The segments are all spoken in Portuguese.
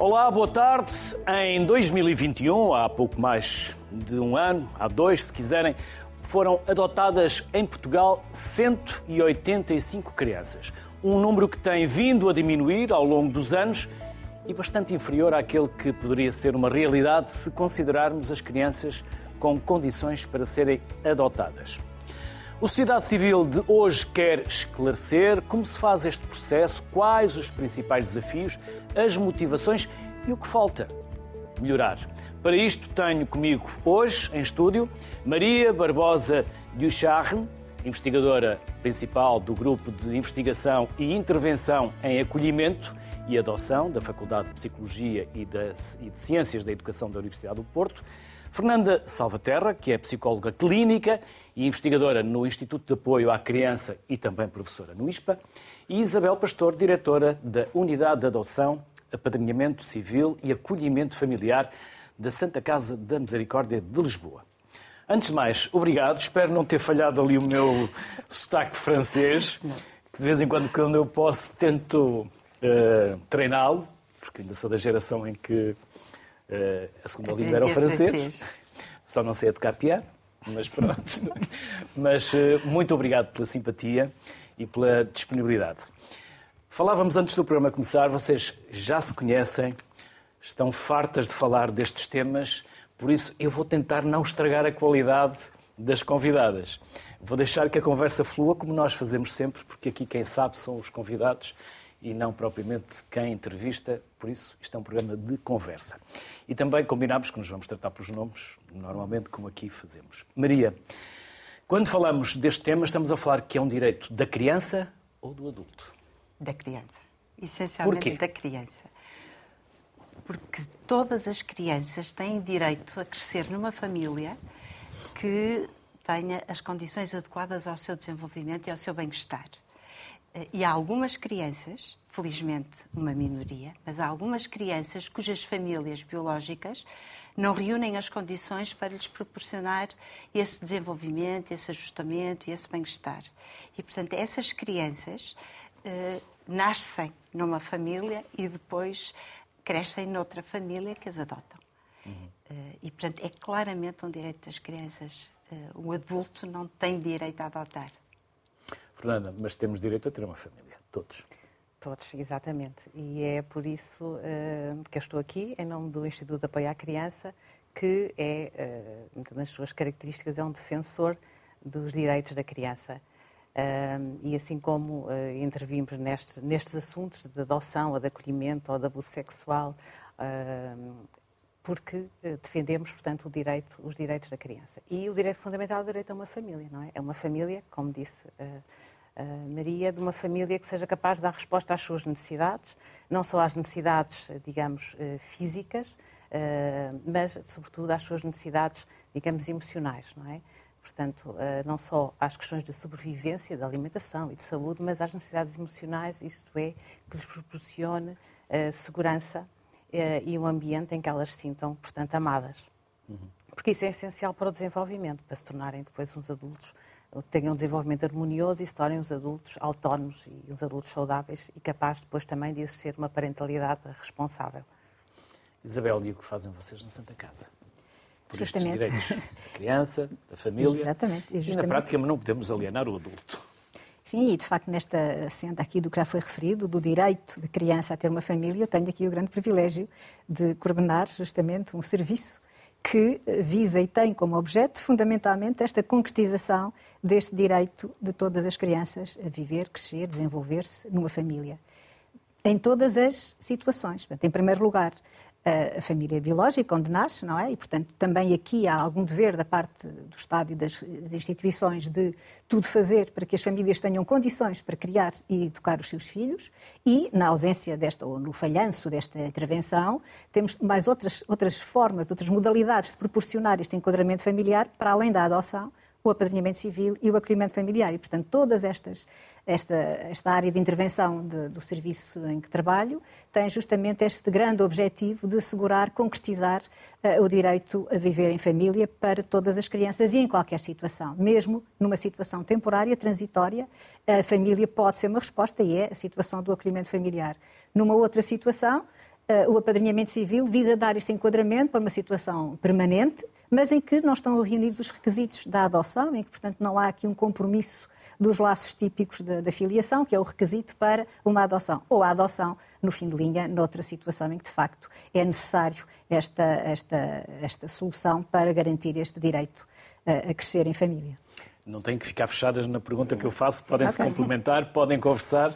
Olá, boa tarde. Em 2021, há pouco mais de um ano, há dois, se quiserem, foram adotadas em Portugal 185 crianças. Um número que tem vindo a diminuir ao longo dos anos e bastante inferior àquele que poderia ser uma realidade se considerarmos as crianças com condições para serem adotadas. O Sociedade Civil de hoje quer esclarecer como se faz este processo, quais os principais desafios, as motivações e o que falta melhorar. Para isto tenho comigo hoje em estúdio Maria Barbosa Ducharne, investigadora principal do Grupo de Investigação e Intervenção em Acolhimento e Adoção da Faculdade de Psicologia e de Ciências da Educação da Universidade do Porto, Fernanda Salvaterra, que é psicóloga clínica e investigadora no Instituto de Apoio à Criança e também professora no ISPA, e Isabel Pastor, diretora da Unidade de Adoção, Apadrinhamento Civil e Acolhimento Familiar da Santa Casa da Misericórdia de Lisboa. Antes de mais, obrigado. Espero não ter falhado ali o meu sotaque francês, que de vez em quando, quando eu posso, tento uh, treiná-lo, porque ainda sou da geração em que Uh, a segunda língua era o francês. Só não sei a tocar piano, mas pronto. mas uh, muito obrigado pela simpatia e pela disponibilidade. Falávamos antes do programa começar, vocês já se conhecem, estão fartas de falar destes temas, por isso eu vou tentar não estragar a qualidade das convidadas. Vou deixar que a conversa flua como nós fazemos sempre, porque aqui quem sabe são os convidados e não propriamente quem entrevista, por isso isto é um programa de conversa. E também combinámos que nos vamos tratar pelos nomes, normalmente como aqui fazemos. Maria, quando falamos deste tema, estamos a falar que é um direito da criança ou do adulto? Da criança. Essencialmente da criança. Porque todas as crianças têm direito a crescer numa família que tenha as condições adequadas ao seu desenvolvimento e ao seu bem-estar. Eh, e há algumas crianças, felizmente uma minoria, mas há algumas crianças cujas famílias biológicas não reúnem as condições para lhes proporcionar esse desenvolvimento, esse ajustamento e esse bem-estar. E, portanto, essas crianças eh, nascem numa família e depois crescem noutra família que as adotam. Uhum. Eh, e, portanto, é claramente um direito das crianças. Eh, o adulto não tem direito a adotar. Fernanda, mas temos direito a ter uma família, todos. Todos, exatamente. E é por isso uh, que eu estou aqui, em nome do Instituto de Apoio à Criança, que é, uh, nas suas características, é um defensor dos direitos da criança. Uh, e assim como uh, intervimos nestes, nestes assuntos de adoção, ou de acolhimento, ou de abuso sexual, porque defendemos, portanto, direito, os direitos da criança. E o direito fundamental é o direito a uma família, não é? É uma família, como disse Maria, de uma família que seja capaz de dar resposta às suas necessidades, não só às necessidades, digamos, eh, físicas, eh, mas, sobretudo, às suas necessidades, digamos, emocionais, não é? Portanto, eh, não só às questões de sobrevivência, de alimentação e de saúde, mas às necessidades emocionais, isto é, que lhes proporcione segurança e um ambiente em que elas se sintam, portanto, amadas. Uhum. Porque isso é essencial para o desenvolvimento, para se tornarem depois uns adultos tenham um desenvolvimento harmonioso e se tornem os adultos autónomos e os adultos saudáveis e capazes depois também de exercer uma parentalidade responsável. Isabel, e o que fazem vocês na Santa Casa? Por justamente. direitos da criança, da família. Exatamente. E, justamente. e na prática não podemos alienar o adulto. Sim, e de facto, nesta senda aqui do que já foi referido, do direito da criança a ter uma família, eu tenho aqui o grande privilégio de coordenar justamente um serviço que visa e tem como objeto, fundamentalmente, esta concretização deste direito de todas as crianças a viver, crescer, desenvolver-se numa família. Em todas as situações. Em primeiro lugar, a família biológica, onde nasce, não é? E, portanto, também aqui há algum dever da parte do Estado e das instituições de tudo fazer para que as famílias tenham condições para criar e educar os seus filhos e, na ausência desta, ou no falhanço desta intervenção, temos mais outras, outras formas, outras modalidades de proporcionar este enquadramento familiar para além da adoção, o apadrinhamento civil e o acolhimento familiar. E, portanto, todas estas esta, esta área de intervenção de, do serviço em que trabalho tem justamente este grande objetivo de assegurar, concretizar uh, o direito a viver em família para todas as crianças e em qualquer situação. Mesmo numa situação temporária, transitória, a família pode ser uma resposta e é a situação do acolhimento familiar. Numa outra situação, o apadrinhamento civil visa dar este enquadramento para uma situação permanente, mas em que não estão reunidos os requisitos da adoção, em que, portanto, não há aqui um compromisso dos laços típicos da, filiação, que é o requisito para uma adoção, ou a adoção, no fim de linha, noutra situação em que, de facto, é necessário esta, esta, esta solução para garantir este direito a, a crescer em família. Não têm que ficar fechadas na pergunta que eu faço, podem okay. se complementar, podem conversar.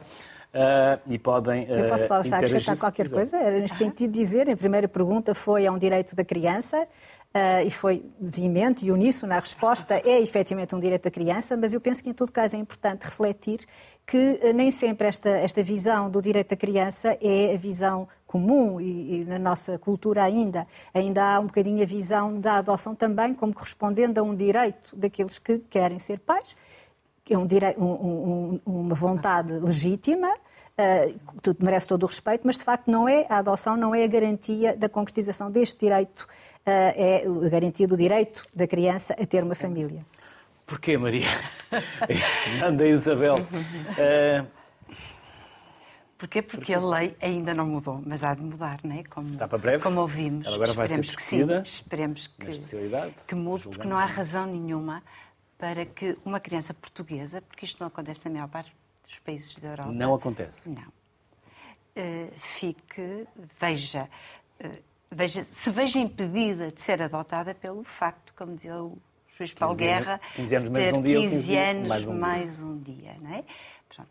Uh, e podem. Eu posso só acrescentar qualquer coisa? Era neste sentido de dizer: a primeira pergunta foi a um direito da criança. Uh, e foi veemente e uníssono na resposta, é efetivamente um direito da criança, mas eu penso que em todo caso é importante refletir que nem sempre esta, esta visão do direito da criança é a visão comum e, e, na nossa cultura ainda. Ainda há um bocadinho a visão da adoção também como correspondendo a um direito daqueles que querem ser pais, que é um um, um, uma vontade legítima, uh, merece todo o respeito, mas de facto não é, a adoção não é a garantia da concretização deste direito é a garantia do direito da criança a ter uma família. Porquê, Maria? Fernanda Isabel. Uh... Porquê? Porque a lei ainda não mudou, mas há de mudar, não é? Como, Está para breve? Como ouvimos. Ela agora vai ser discutida. Que sim, esperemos que, que mude, porque não há razão nenhuma para que uma criança portuguesa, porque isto não acontece na maior parte dos países da Europa. Não acontece? Não. Uh, fique, veja, uh, veja, se veja impedida de ser adotada pelo facto, como dizia o juiz Paulo Guerra, 15 anos mais um dia, 15 anos mais um, mais um dia. Não é? Pronto.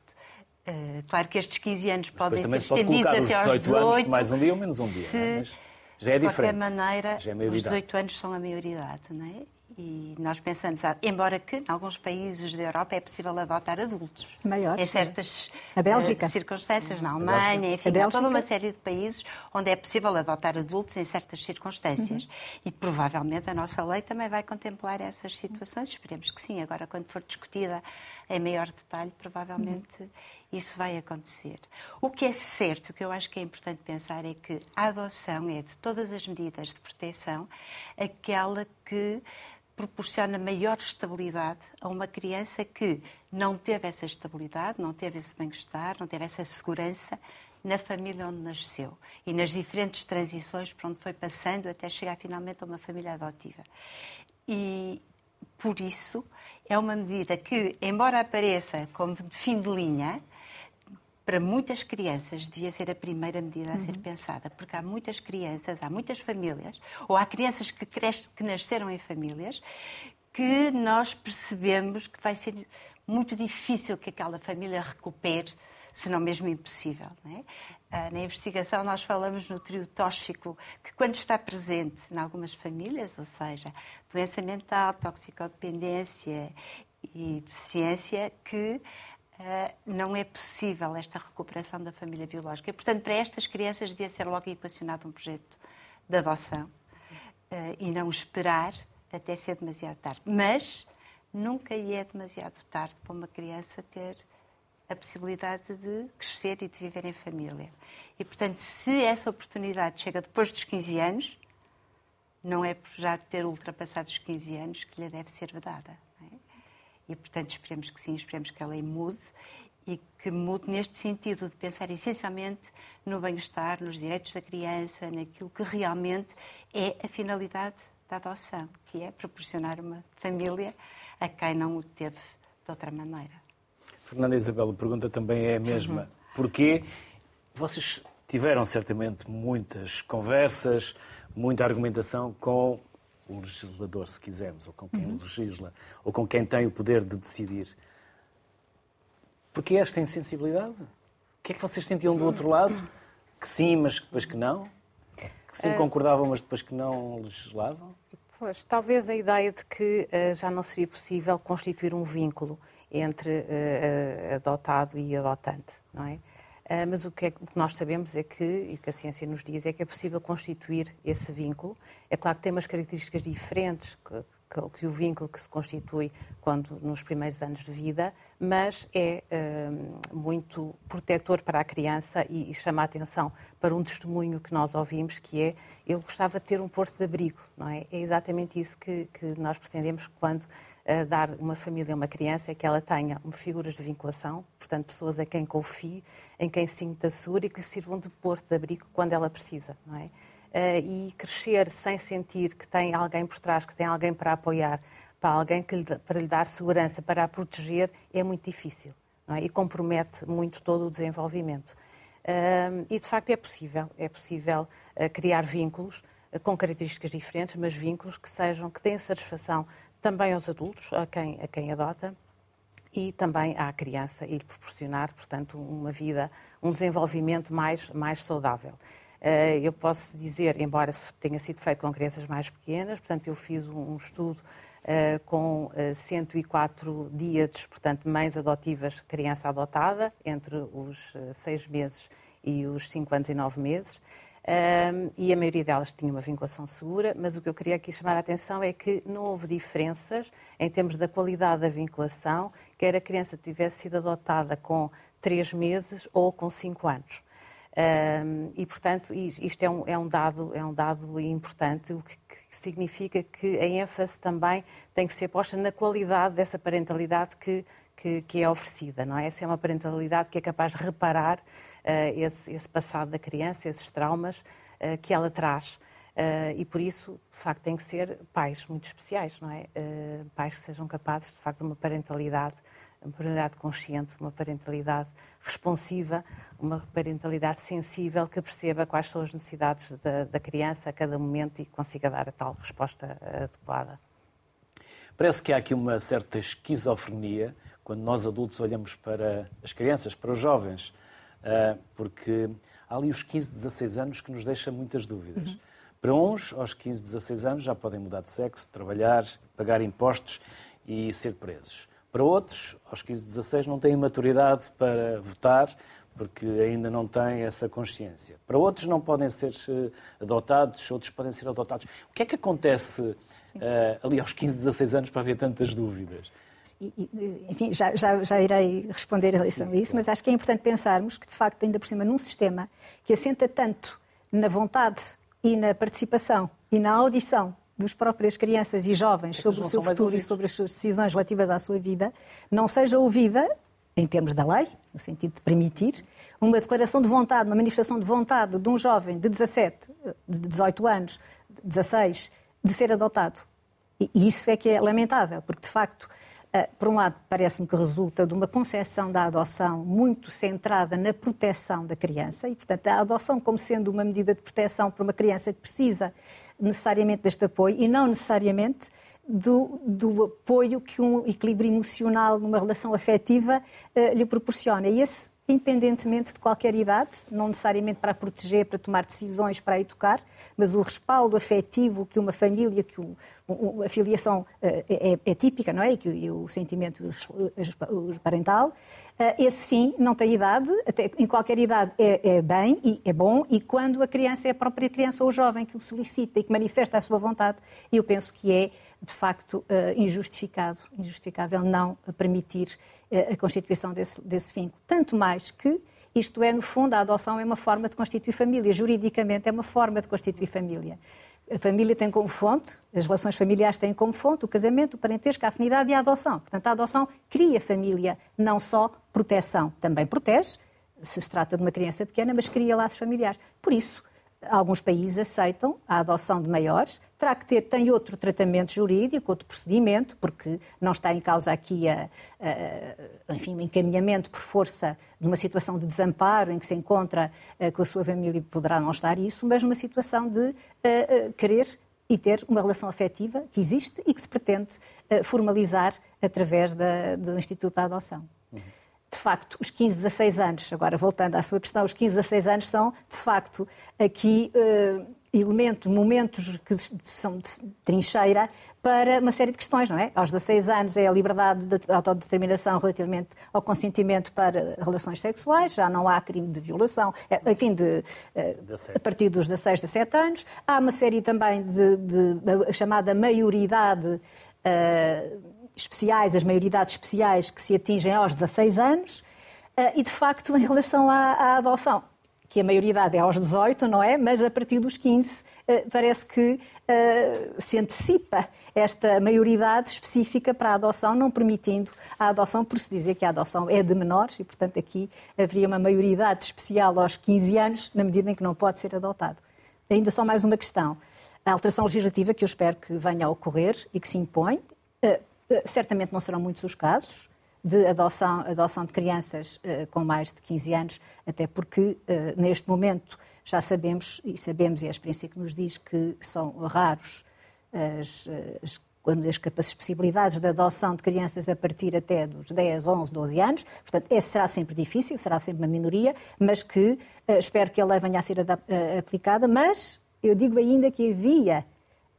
Uh, claro que estes 15 anos podem ser estendidos até aos 18. Anos, mais um dia ou menos um dia. É? Mas já é diferente. De qualquer maneira, é os 18 anos são a maioridade. Não é? E nós pensamos, ah, embora que em alguns países da Europa é possível adotar adultos. Maiores. Em certas a Bélgica. Uh, circunstâncias, na Alemanha, enfim, há toda uma série de países onde é possível adotar adultos em certas circunstâncias. Uhum. E provavelmente a nossa lei também vai contemplar essas situações. Esperemos que sim. Agora, quando for discutida em maior detalhe, provavelmente uhum. isso vai acontecer. O que é certo, o que eu acho que é importante pensar é que a adoção é, de todas as medidas de proteção, aquela que proporciona maior estabilidade a uma criança que não teve essa estabilidade, não teve esse bem-estar, não teve essa segurança na família onde nasceu e nas diferentes transições por onde foi passando até chegar finalmente a uma família adotiva. E por isso é uma medida que, embora apareça como de fim de linha, para muitas crianças devia ser a primeira medida a ser uhum. pensada, porque há muitas crianças, há muitas famílias, ou há crianças que, cresce, que nasceram em famílias, que nós percebemos que vai ser muito difícil que aquela família recupere, se não mesmo impossível. É? Ah, na investigação nós falamos no trio tóxico, que quando está presente em algumas famílias, ou seja, doença mental, toxicodependência e deficiência, que não é possível esta recuperação da família biológica. E, portanto, para estas crianças devia ser logo equacionado um projeto de adoção eh, e não esperar até ser demasiado tarde. Mas nunca é demasiado tarde para uma criança ter a possibilidade de crescer e de viver em família. E, portanto, se essa oportunidade chega depois dos 15 anos, não é por já ter ultrapassado os 15 anos que lhe deve ser vedada. E, portanto, esperemos que sim, esperemos que a lei mude e que mude neste sentido de pensar essencialmente no bem-estar, nos direitos da criança, naquilo que realmente é a finalidade da adoção, que é proporcionar uma família a quem não o teve de outra maneira. Fernanda Isabel, a pergunta também é a mesma. Uhum. Porquê? Vocês tiveram certamente muitas conversas, muita argumentação com o legislador, se quisermos, ou com quem uhum. legisla, ou com quem tem o poder de decidir. Porque esta insensibilidade? O que é que vocês sentiam do outro lado? Que sim, mas depois que não? Que sim, é. concordavam, mas depois que não legislavam? Pois, talvez a ideia de que uh, já não seria possível constituir um vínculo entre uh, adotado e adotante, não é? Ah, mas o que, é, o que, nós sabemos é que, e o que a ciência nos diz, é que é possível constituir esse vínculo. É claro que tem umas características diferentes, que, que, o vínculo que se constitui quando nos primeiros anos de vida, mas é uh, muito protetor para a criança e, e, chama a atenção para um testemunho que nós ouvimos, que é eu gostava de ter um porto de abrigo, não é? É exatamente isso que, que nós pretendemos quando uh, dar uma família a uma criança, é que ela tenha figuras de vinculação, portanto, pessoas a quem confie, em quem sinta segura e que lhe sirvam de porto de abrigo quando ela precisa, não é? uh, e crescer sem sentir que tem alguém por trás, que tem alguém para apoiar, para alguém que lhe, para lhe dar segurança, para a proteger, é muito difícil é? e compromete muito todo o desenvolvimento. Uh, e de facto é possível, é possível uh, criar vínculos com características diferentes, mas vínculos que sejam, que deem satisfação também aos adultos, a quem, a quem adota, e também à criança e lhe proporcionar, portanto, uma vida, um desenvolvimento mais, mais saudável. Eh, eu posso dizer, embora tenha sido feito com crianças mais pequenas, portanto, eu fiz um estudo Uh, com uh, 104 dias, portanto, mães adotivas, criança adotada, entre os uh, seis meses e os cinco anos e nove meses. Uh, e a maioria delas tinha uma vinculação segura, mas o que eu queria aqui chamar a atenção é que não houve diferenças em termos da qualidade da vinculação, quer a criança tivesse sido adotada com três meses ou com cinco anos. Um, e, portanto, isto é um, é um, dado, é um dado importante, o que, que, significa que a ênfase também tem que ser posta na qualidade dessa parentalidade que, que, que é oferecida, não é? Essa é uma parentalidade que é capaz de reparar esse, esse, passado da criança, esses traumas uh, que ela traz. Uh, e por isso, de facto, tem que ser pais muito especiais, não é? pais que sejam capazes, de facto, de uma parentalidade uma parentalidade consciente, uma parentalidade responsiva, uma parentalidade sensível que perceba quais são as necessidades da, da criança a cada momento e consiga dar a tal resposta adequada. Parece que há aqui uma certa esquizofrenia quando nós adultos olhamos para as crianças, para os jovens, eh, porque há ali os 15, 16 anos que nos deixam muitas dúvidas. Uhum. Para uns, aos 15, 16 anos, já podem mudar de sexo, trabalhar, pagar impostos e ser presos. Para outros, aos 15, 16, não têm maturidade para votar, porque ainda não têm essa consciência. Para outros, não podem ser eh, adotados, outros podem ser adotados. O que é que acontece uh, ali aos 15, 16 anos para haver tantas dúvidas? Enfim, já, já, já irei responder em relação Sim, a isso, mas acho que é importante pensarmos que, de facto, ainda por cima, num sistema que assenta tanto na vontade e na participação e na audição dos próprias crianças e jovens é sobre o seu futuro e sobre as suas decisões relativas à sua vida, não seja ouvida, em termos da lei, no sentido de permitir, uma declaração de vontade, uma manifestação de vontade de um jovem de 17, de 18 anos, 16, de ser adotado. E isso é que é lamentável, porque de facto, por um lado, parece-me que resulta de uma concepção da adoção muito centrada na proteção da criança e, portanto, a adoção como sendo uma medida de proteção para uma criança que precisa necessariamente deste apoio e não necessariamente do, do, apoio que um equilíbrio emocional numa relação afetiva uh, lhe proporciona. E esse, independentemente de qualquer idade, não necessariamente para proteger, para tomar decisões, para educar, mas o respaldo afetivo que uma família, que um, a filiação eh, é, é, típica, não é? E o sentimento parental, eh, esse sim não tem idade, até em qualquer idade é, é, bem e é bom, e quando a criança é a própria criança ou jovem que o solicita e que manifesta a sua vontade, eu penso que é, de facto, eh, injustificado, injustificável não permitir a constituição desse, desse vínculo. Tanto mais que isto é, no fundo, a adoção é uma forma de constituir família, juridicamente é uma forma de constituir família. A família tem como fonte, as relações familiares têm como fonte o casamento, o parentesco, a afinidade e a adoção. Portanto, a adoção cria família, não só proteção. Também protege, se se trata de uma criança pequena, mas cria laços familiares. Por isso, Alguns países aceitam a adoção de maiores, terá que ter, tem outro tratamento jurídico, outro procedimento, porque não está em causa aqui a, a, enfim, um encaminhamento por força de uma situação de desamparo em que se encontra a, eh, com a sua família, poderá não estar isso, mas numa situação de a, eh, eh, querer e ter uma relação afetiva que existe e que se pretende formalizar através da, do Instituto da Adoção. De facto, os 15, 16 anos, agora voltando à sua questão, os 15, 16 anos são, de facto, aqui elemento, momentos que são de trincheira para uma série de questões, não é? Aos 16 anos é a liberdade de autodeterminação relativamente ao consentimento para relações sexuais, já não há crime de violação, é, enfim, de, eh, a partir dos 16, 17 anos. Há uma série também de, de chamada maioridade uh, especiais, as maioridades especiais que se atingem aos 16 anos. Uh, e, de facto, em relação à, à adoção, que a maioridade é aos 18, não é? Mas a partir dos 15 eh, parece que uh, se antecipa esta maioridade específica para a adoção, não permitindo a adoção, por se dizer que a adoção é de menores e, portanto, aqui haveria uma maioridade especial aos 15 anos, na medida em que não pode ser adotado. Ainda só mais uma questão. A alteração legislativa que eu espero que venha a ocorrer e que se impõe, uh, certamente não serão muitos os casos, de adoção, adoção de crianças uh, com mais de 15 anos, até porque, uh, neste momento, já sabemos, e sabemos, e a experiência que nos diz que são raros as, as, quando as, as possibilidades de adoção de crianças a partir até dos 10, 11, 12 anos. Portanto, essa será sempre difícil, será sempre uma minoria, mas que uh, espero que a lei venha a ser aplicada. Mas eu digo ainda que havia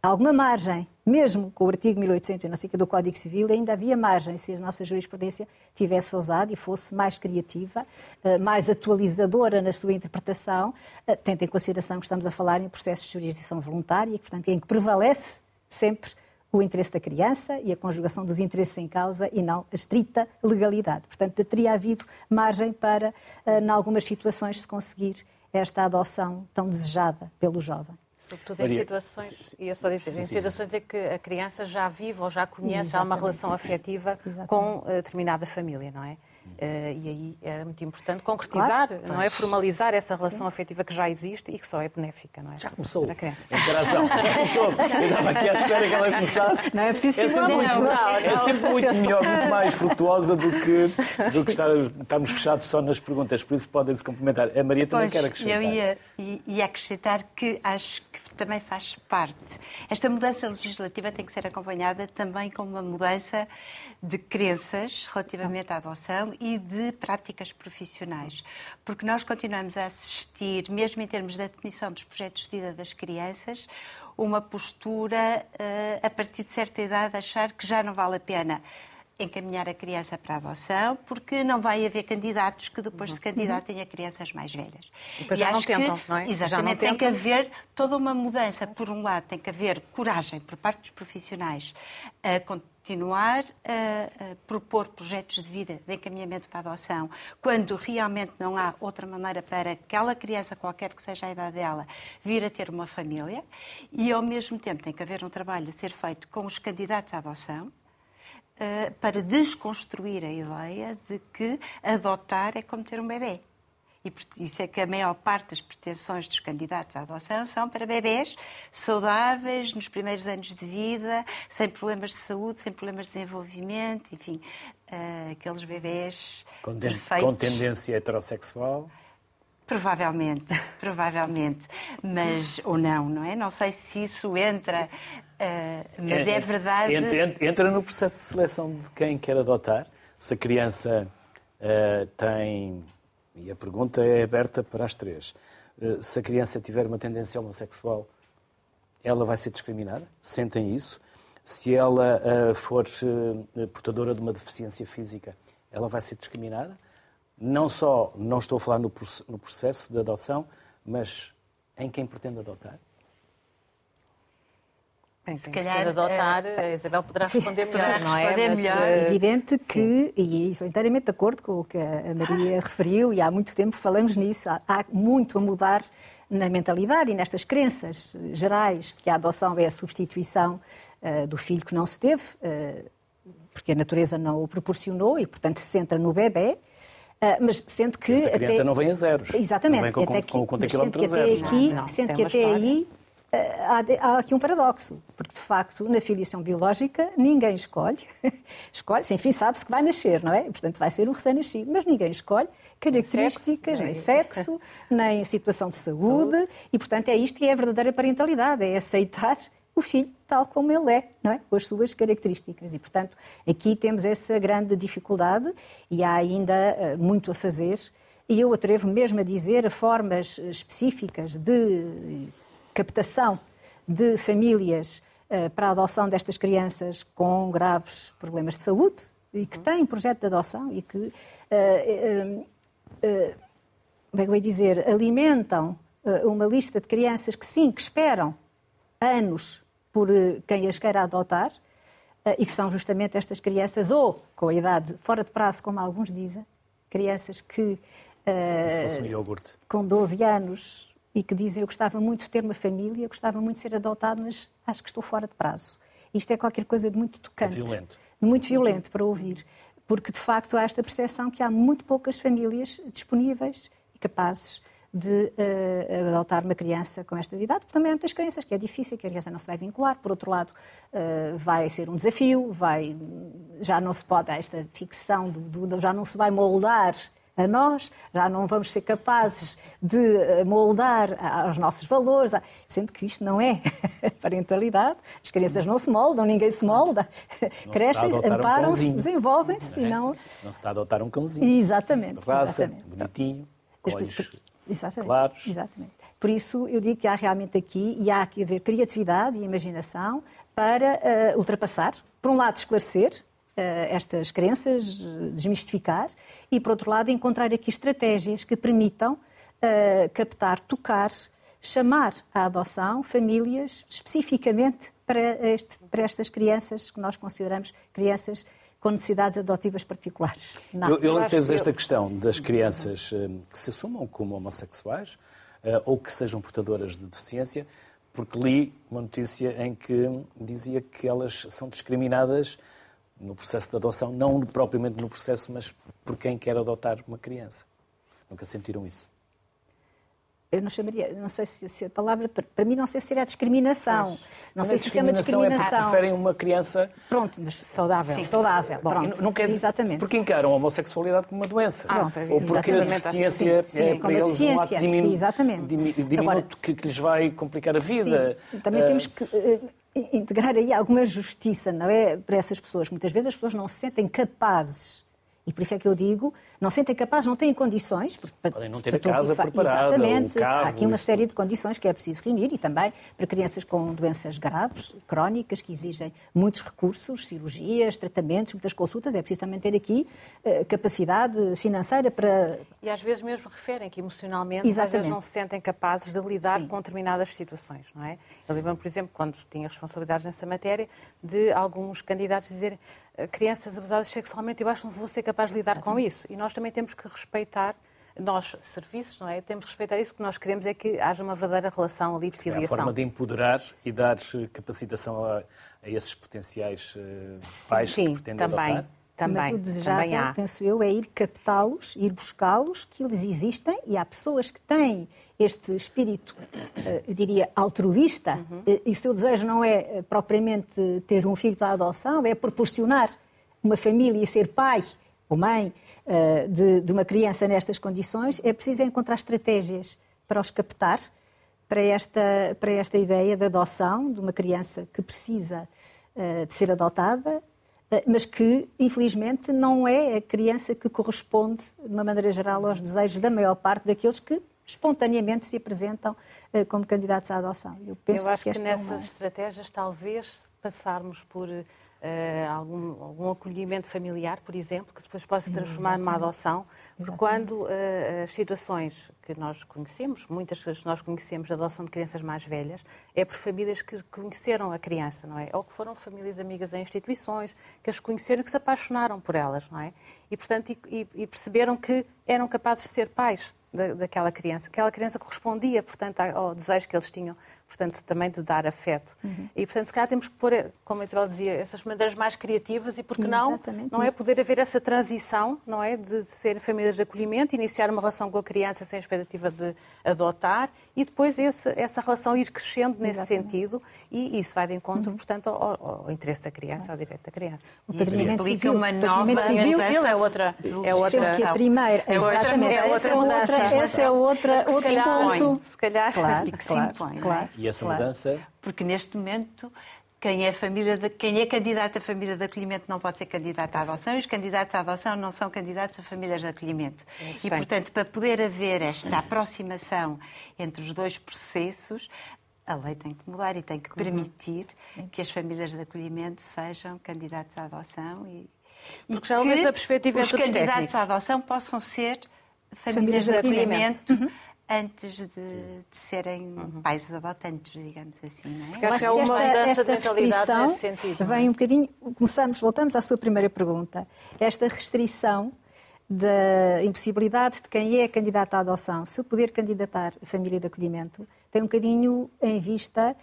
alguma margem mesmo com o artigo 1800 não do Código Civil, ainda havia margem se a nossa jurisprudência tivesse ousado e fosse mais criativa, eh, mais atualizadora na sua interpretação, eh, tendo em consideração que estamos a falar em processos de jurisdição voluntária, portanto, em que prevalece sempre o interesse da criança e a conjugação dos interesses em causa e não a estrita legalidade. Portanto, teria havido margem para, eh, em algumas situações, se conseguir esta adoção tão desejada pelo jovem. Sobretudo em situações, ia só dizer, sim, em situações em que a criança já vive ou já conhece, já uma relação afetiva Exatamente. com uh, determinada família, não é? Uh, e aí era muito importante concretizar, claro, não é? Formalizar essa relação Sim. afetiva que já existe e que só é benéfica, não é? Já começou. A criança. A interação. Já começou. Eu estava aqui à espera que ela começasse. Não é preciso é sempre muito, não, não, É sempre muito melhor, muito mais frutuosa do que, do que estar, estarmos fechados só nas perguntas. Por isso podem-se complementar. A Maria também pois, quer acrescentar. Eu ia, ia acrescentar que acho que também faz parte. Esta mudança legislativa tem que ser acompanhada também com uma mudança de crenças relativamente à adoção e de práticas profissionais. Porque nós continuamos a assistir, mesmo em termos da definição dos projetos de vida das crianças, uma postura eh, a partir de certa idade achar que já não vale a pena encaminhar a criança para a adoção, porque não vai haver candidatos que depois uhum. se candidatem a crianças mais velhas. E depois e já não tentam, que, não é? Exatamente, tem que haver toda uma mudança. Por um lado, tem que haver coragem por parte dos profissionais a continuar a, a, propor projetos de vida de encaminhamento para a adoção, quando realmente não há outra maneira para aquela criança, qualquer que seja a idade dela, vir a ter uma família, e ao mesmo tempo tem que haver um trabalho a ser feito com os candidatos à adoção, para desconstruir a ideia de que adotar é como ter um bebê. E por isso é que a maior parte das pretensões dos candidatos à adoção são para bebés saudáveis, nos primeiros anos de vida, sem problemas de saúde, sem problemas de desenvolvimento, enfim, uh, aqueles bebés com, perfeitos. com tendência heterossexual. Provavelmente, provavelmente, mas ou não, não é? Não sei se isso entra mas é, é verdade. Entra, entra, no processo de seleção de quem quer adotar. Se a criança uh, tem. E a pergunta é aberta para as três. Uh, se a criança tiver uma tendência homossexual, ela vai ser discriminada? Sentem isso? Se ela for portadora de uma deficiência física, ela vai ser discriminada? Não só, não estou a falar no processo de adoção, mas em quem pretende adotar? Bem, se calhar adotar, uh, a Isabel poderá sim, responder melhor, não é? Responder melhor. É evidente que, sim. e estou inteiramente de acordo com o que a Maria referiu, e há muito tempo falamos nisso, há, há muito a mudar na mentalidade e nestas crenças gerais de que a adoção é a substituição uh, do filho que não se teve, uh, porque a natureza não o proporcionou e, portanto, se centra no bebê. Uh, mas sente que. Essa criança até... não vem a zeros. Exatamente. Não vem com, com, com, com o quilómetro zero. Aqui, não, não, sente que até história. aí há, aqui um paradoxo, porque de facto na filiação biológica ninguém escolhe, escolhe, enfim, sabe-se que vai nascer, não é? Portanto, vai ser um recém-nascido, mas ninguém escolhe características, nem sexo, nem situação de saúde, e portanto é isto que é a verdadeira parentalidade, é aceitar o filho tal como ele é, não é? Com as suas características. E, portanto, aqui temos essa grande dificuldade e há ainda eh, muito a fazer. E eu atrevo mesmo a dizer formas específicas de captação de famílias uh, para a adoção destas crianças com graves problemas de saúde e que têm projeto de adoção e que, uh, uh, como é que eu ia dizer, alimentam uma lista de crianças que sim, que esperam anos por quem as queira adotar e que são justamente estas crianças ou com a idade fora de prazo, como alguns dizem, crianças que uh, com 12 anos e que dizem eu gostava muito de ter uma família, gostava muito de ser adotado, mas acho que estou fora de prazo. Isto é qualquer coisa de muito tocante. Violento. Muito violento para ouvir. Porque, de facto, há esta percepção que há muito poucas famílias disponíveis e capazes de uh, adotar uma criança com esta idade, porque também há muitas crianças que é difícil, que a criança não se vai vincular, por outro lado, uh, vai ser um desafio, vai, já não se pode, esta ficção, do, do, já não se vai moldar a nós, já não vamos ser capazes de eh, moldar aos nossos valores, sendo que isto não é parentalidade. As crianças não se moldam, ninguém se molda. Não Crescem, amparam-se, um desenvolvem-se não, é? não... não se está a adotar um cãozinho. Exatamente. Raça, exatamente. bonitinho, com olhos exatamente, claros. Exatamente. Por isso, eu digo que há realmente aqui, e há que haver criatividade e imaginação para uh, ultrapassar, por um lado, esclarecer, estas crenças, desmistificar e, por outro lado, encontrar aqui estratégias que permitam uh, captar, tocar, chamar à adoção famílias especificamente para, este, para estas crianças que nós consideramos crianças com necessidades adotivas particulares. Não. Eu, eu lancei-vos esta questão das crianças que se assumam como homossexuais uh, ou que sejam portadoras de deficiência, porque li uma notícia em que dizia que elas são discriminadas no processo de adoção, não propriamente no processo, mas por quem quer adotar uma criança. Nunca sentiram isso? eu não chamaria, não sei se, se, a palavra, para mim não sei se seria discriminação. Pois. Não sei se é uma discriminação. É preferem uma criança... Pronto, mas saudável. Sim. Saudável, Bom, pronto. Não quer dizer, Exatamente. Porque encaram a homossexualidade como uma doença. Ah, Ou porque a deficiência sim, sim, é para eles um ato diminu... Exatamente. diminuto Agora, que, que, lhes vai complicar a vida. Sim. Também uh... temos que... Integrar aí alguma justiça, não é? Para essas pessoas. Muitas vezes as pessoas não se sentem capazes e por isso é que eu digo, não sentem capazes, não têm condições. Para, Podem não ter a casa preparada, Exatamente. Carro, Há aqui uma série de condições que é preciso reunir e também para crianças com doenças graves, crónicas, que exigem muitos recursos, cirurgias, tratamentos, muitas consultas. É preciso também ter aqui uh, capacidade financeira para... E às vezes mesmo referem que emocionalmente Exatamente. às vezes não se sentem capazes de lidar Sim. com determinadas situações, não é? Eu lembro, por exemplo, quando tinha responsabilidades nessa matéria, de alguns candidatos dizerem eh, crianças abusadas sexualmente, eu acho que não vou ser capaz de lidar com isso. E nós também temos que respeitar nós, serviços, não é? Temos que respeitar isso. O que nós queremos é que haja uma verdadeira relação ali de filiação. É a forma de empoderar e dar capacitação a, a esses potenciais uh, pais Sim, que pretendem também. adotar. Também, Mas o desejável, penso eu, é ir captá-los, ir buscá-los, que eles existem e há pessoas que têm este espírito, eh, eu diria, altruísta, uhum. e o seu desejo não é eh, propriamente ter um filho para adoção, é proporcionar uma família e ser pai ou mãe eh, de, de uma criança nestas condições, é preciso encontrar estratégias para os captar para esta, para esta ideia de adoção de uma criança que precisa de ser adotada, mas que, infelizmente, não é a criança que corresponde, de uma maneira geral, aos desejos da maior parte daqueles que espontaneamente se apresentam como candidatos à adoção. Eu, penso Eu acho que, que nessas é uma... estratégias talvez passarmos por uh, algum, algum, acolhimento familiar, por exemplo, que depois possa se transformar numa adoção, porque quando uh, as situações que nós conhecemos, muitas que nós conhecemos de adoção de crianças mais velhas, é por famílias que conheceram a criança, não é? Ou que foram famílias amigas em instituições, que as conheceram e que se apaixonaram por elas, não é? E, portanto, e, e perceberam que eram capazes de ser pais da, daquela criança. Aquela criança correspondia, portanto, ao desejo que eles tinham, portanto, também de dar afeto. Uhum. E, portanto, se calhar temos que pôr, como a Isabel dizia, essas maneiras mais criativas e, porque não, não é poder haver essa transição, não é, de ser famílias de acolhimento, iniciar uma relação com a criança sem expectativa de adotar e depois esse, essa relação ir crescendo nesse Exatamente. sentido e isso vai de encontro, uhum. portanto, ao, ao, interesse da criança, ao direito da criança. O padrinamento civil, uma nova civil é outra, é outra, que a primeira, é outra, exatamente, é outra, outra, essa é outra, outro ponto. Se calhar, claro, claro, E essa claro. mudança? Porque neste momento quem é, família de, quem é candidato a família de acolhimento não pode ser candidato à adoção e os candidatos à adoção não são candidatos a famílias de acolhimento. E, portanto, para poder haver esta aproximação entre os dois processos, a lei tem que mudar e tem que permitir uhum. que as famílias de acolhimento sejam candidatos à adoção e, Porque já houve essa perspectiva os candidatos técnicos. à adoção possam ser famílias, famílias de acolhimento, uhum. Antes de, de serem uhum. pais adotantes, digamos assim. Não é? Porque acho que há uma esta, esta restrição sentido, é? vem um bocadinho, começamos, voltamos à sua primeira pergunta. Esta restrição da impossibilidade de quem é candidato à adoção se poder candidatar a família de acolhimento tem um bocadinho em vista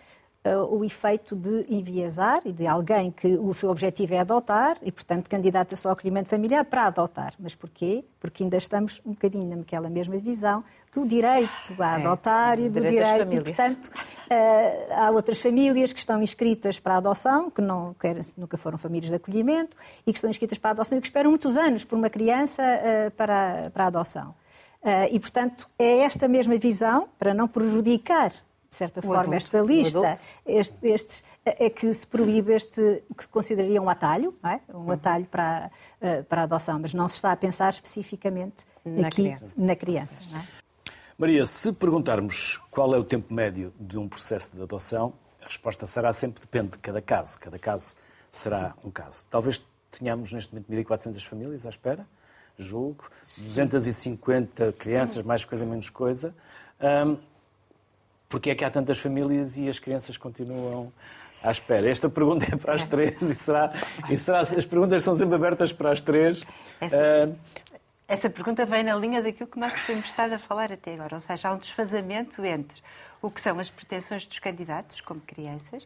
uh, o efeito de enviesar e de alguém que o seu objetivo é adotar e, portanto, candidata-se ao acolhimento familiar para adotar. Mas porquê? Porque ainda estamos um bocadinho naquela mesma visão do direito a é, adotar é, e do direito, direito e, portanto, uh, há outras famílias que estão inscritas para a adoção, que não querem, nunca foram famílias de acolhimento e que estão inscritas para a adoção e que esperam muitos anos por uma criança uh, para, para a adoção. Uh, e, portanto, é esta mesma visão, para não prejudicar de certa o forma, adulto, esta lista, este, estes, é que se proíbe este, o que se consideraria um atalho, é? um uhum. atalho para, uh, para a adoção, mas não se está a pensar especificamente na aqui criança. na criança. É? Maria, se perguntarmos qual é o tempo médio de um processo de adoção, a resposta será sempre depende de cada caso. Cada caso será um caso. Talvez tenhamos neste momento 1.400 famílias à espera, julgo, 250 crianças, mais coisa, menos coisa. Um, porque é que há tantas famílias e as crianças continuam à espera? Esta pergunta é para as três e será, e será as perguntas são sempre abertas para as três. Essa, uh, essa pergunta vem na linha daquilo que nós temos estado a falar até agora, ou seja, há um desfazamento entre o que são as pretensões dos candidatos, como crianças,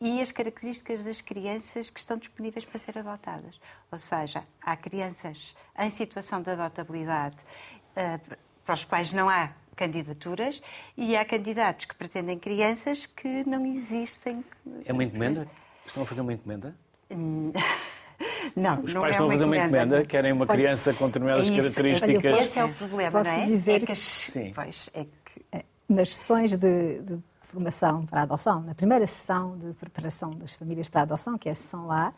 e as características das crianças que estão disponíveis para ser adotadas. Ou seja, há crianças em situação de adotabilidade uh, para os quais não há candidaturas e há candidatos que pretendem crianças que não existem. É uma encomenda? Estão a fazer uma encomenda? Não, Os não pais é estão a fazer uma encomenda, querem uma criança com determinadas isso, características. Esse é o problema, Posso não é? dizer é que, Sim. Pois, é que... É, nas sessões de, de, formação para a adoção, na primeira sessão de preparação das famílias para a adoção, que é a sessão lá,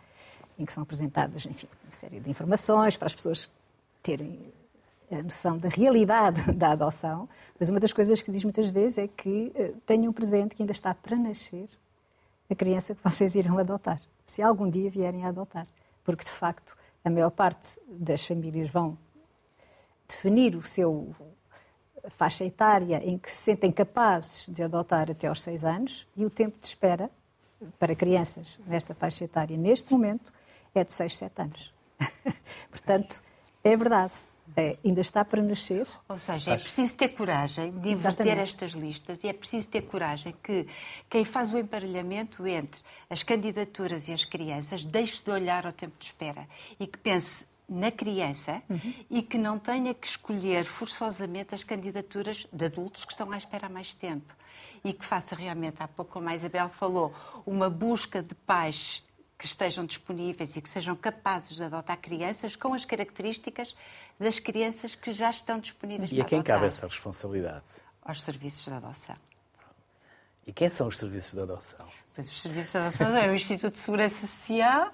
em que são apresentadas, enfim, uma série de informações para as pessoas terem a noção da realidade da adoção, mas uma das coisas que diz muitas vezes é que uh, tenham presente que ainda está para nascer a criança que vocês irão adotar, se algum dia vierem a adotar. Porque, de facto, a maior parte das famílias vão definir o seu faixa etária em que se sentem capazes de adotar até aos seis anos e o tempo de espera para crianças nesta faixa etária, neste momento, é de 6, 7 anos. Portanto, é verdade é, ainda está para nascer. Ou seja, é preciso ter coragem de inverter estas listas e é preciso ter coragem que quem faz o emparelhamento entre as candidaturas e as crianças deixe de olhar ao tempo de espera e que pense na criança uhum. e que não tenha que escolher forçosamente as candidaturas de adultos que estão à espera há mais tempo e que faça realmente, há pouco como a Isabel falou, uma busca de pais que estejam disponíveis e que sejam capazes de adotar crianças com as características das crianças que já estão disponíveis e para adotar. E a quem adotar. cabe essa responsabilidade? Aos serviços de adoção. E quem são os serviços de adoção? Pois os serviços de adoção é o Instituto de Segurança Social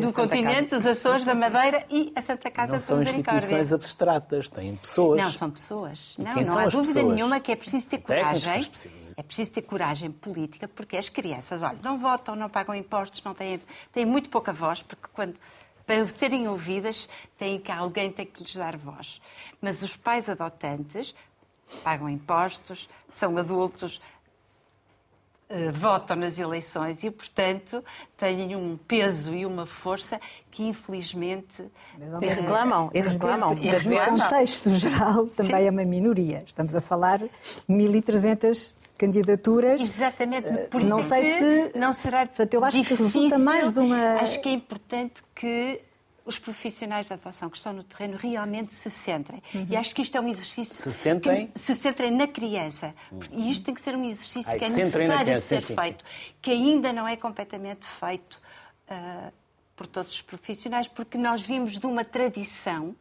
do continente, Casa. dos Açores, da Madeira e a Santa Casa não de são instituições abstratas, têm pessoas. Não, são pessoas. não, não há dúvida pessoas? nenhuma que é preciso ter coragem. É preciso ter coragem política, porque as crianças, olha, não votam, não pagam impostos, não têm, têm muito pouca voz, porque quando para serem ouvidas, têm que alguém tem que lhes dar voz. Mas os pais adotantes pagam impostos, são adultos, eh, votam nas eleições e, portanto, têm um peso e uma força que, infelizmente. E reclamam, e reclamam. Mas no contexto geral também Sim. é uma minoria. Estamos a falar de 1.300 candidaturas. Exatamente, eh, por não sei se não será portanto, eu acho difícil, que resulta mais de uma acho que é importante que os profissionais da adoção que estão no terreno realmente se centrem. Uhum. E acho que isto é um exercício. Se centrem? Que, se centrem na criança. Uhum. E isto tem que ser um exercício Ai, que é necessário ser sim, feito, sim, sim. que ainda não é completamente feito uh, por todos os profissionais, porque nós vimos de uma tradição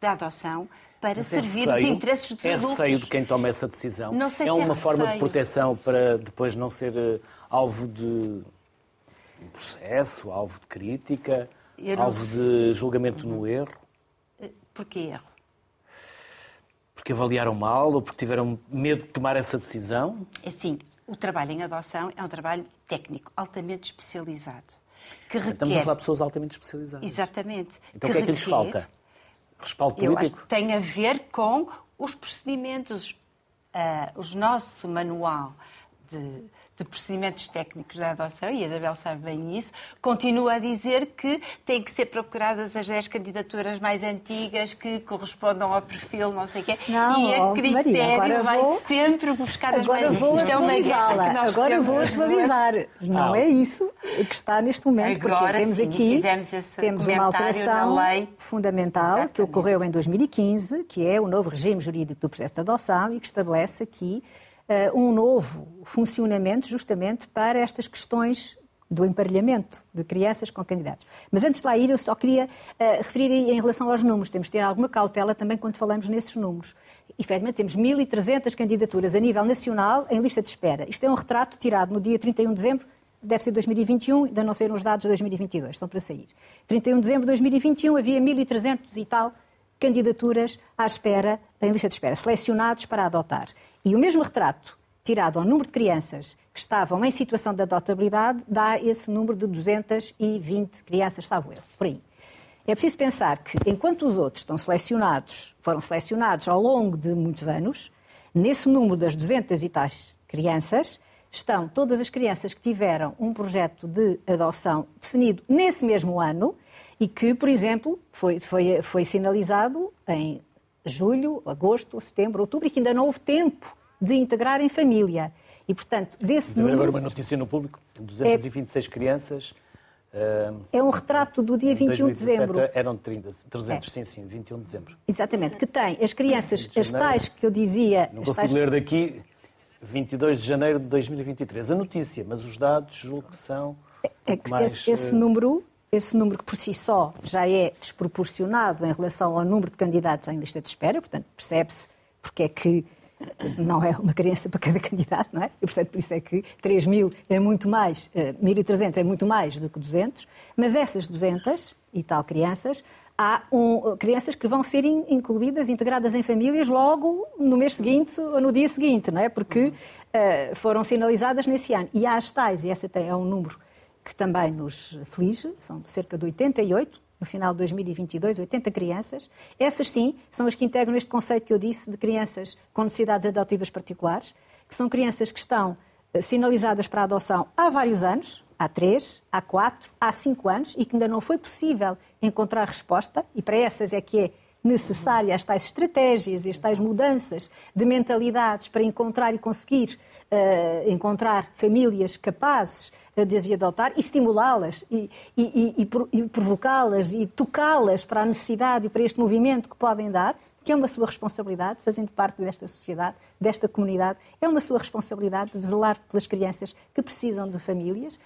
da adoção para Mas é servir é receio, os interesses dos é adultos. É receio de quem toma essa decisão? Não sei é se uma é forma de proteção para depois não ser uh, alvo de um processo, alvo de crítica? Alvo de julgamento no erro? Porquê erro? Porque avaliaram mal ou porque tiveram medo de tomar essa decisão? É assim, o trabalho em adoção é um trabalho técnico, altamente especializado. Que requer... Estamos a falar de pessoas altamente especializadas. Exatamente. Então que o que é que lhes falta? Respaldo político? Tem a ver com os procedimentos. Uh, o nosso manual de de procedimentos técnicos da adoção, e a Isabel sabe bem isso, continua a dizer que têm que ser procuradas as 10 candidaturas mais antigas que correspondam ao perfil, não sei o quê. Não, e a critério Maria, vai vou, sempre buscar as agora mais vou atualizá-la. É agora vou atualizar. Não ah. é isso que está neste momento, agora, porque temos sim, aqui temos uma alteração fundamental Exatamente. que ocorreu em 2015, que é o novo regime jurídico do processo de adoção e que estabelece aqui um novo funcionamento justamente para estas questões do emparelhamento de crianças com candidatos. Mas antes de lá ir, eu só queria uh, referir em relação aos números. Temos de ter alguma cautela também quando falamos nesses números. Efetivamente, temos 1.300 candidaturas a nível nacional em lista de espera. Isto é um retrato tirado no dia 31 de dezembro, deve ser 2021, ainda não saíram os dados de 2022, estão para sair. 31 de dezembro de 2021 havia 1.300 e tal candidaturas à espera, em lista de espera, selecionados para adotar. E o mesmo retrato, tirado ao número de crianças que estavam em situação de adotabilidade, dá esse número de 220 crianças, salvo eu, por aí. É preciso pensar que, enquanto os outros estão selecionados, foram selecionados ao longo de muitos anos, nesse número das 200 e tais crianças, estão todas as crianças que tiveram um projeto de adoção definido nesse mesmo ano e que, por exemplo, foi, foi, foi sinalizado em julho, agosto, setembro, outubro, e que ainda não houve tempo de integrar em família. E, portanto, desse número... agora uma notícia no público, 226 é... crianças... É um retrato do dia 21 de dezembro. Eram 30, 300, é. sim, sim, 21 de dezembro. Exatamente, que tem as crianças, as tais que eu dizia... Não consigo tais... ler daqui, 22 de janeiro de 2023. A notícia, mas os dados julgo que são... É, é mais, esse, esse uh... número esse número que por si só já é desproporcionado em relação ao número de candidatos em lista de espera, portanto, percebe-se porque é que não é uma criança para cada candidato, não é? E, portanto, por isso é que 3 mil é muito mais, 1.300 eh, é muito mais do que 200, mas essas 200 e tal crianças, há um, crianças que vão ser incluídas, integradas em famílias logo no mês seguinte ou no dia seguinte, não é? Porque uh, foram sinalizadas nesse ano. E há as tais, e esse até é um número que também nos aflige, são cerca de 88, no final de 2022, 80 crianças. Essas sim são as que integram este conceito que eu disse de crianças com necessidades adotivas particulares, que são crianças que estão eh, sinalizadas para adoção há vários anos, há três, há quatro, há cinco anos, e que ainda não foi possível encontrar resposta, e para essas é que é necessária as tais estratégias e as tais mudanças de mentalidades para encontrar e conseguir uh, encontrar famílias capazes uh, de as adotar e estimulá-las e, e, e, e provocá-las e tocá-las para a necessidade e para este movimento que podem dar, que é uma sua responsabilidade, fazendo parte desta sociedade, desta comunidade, é uma sua responsabilidade de zelar pelas crianças que precisam de famílias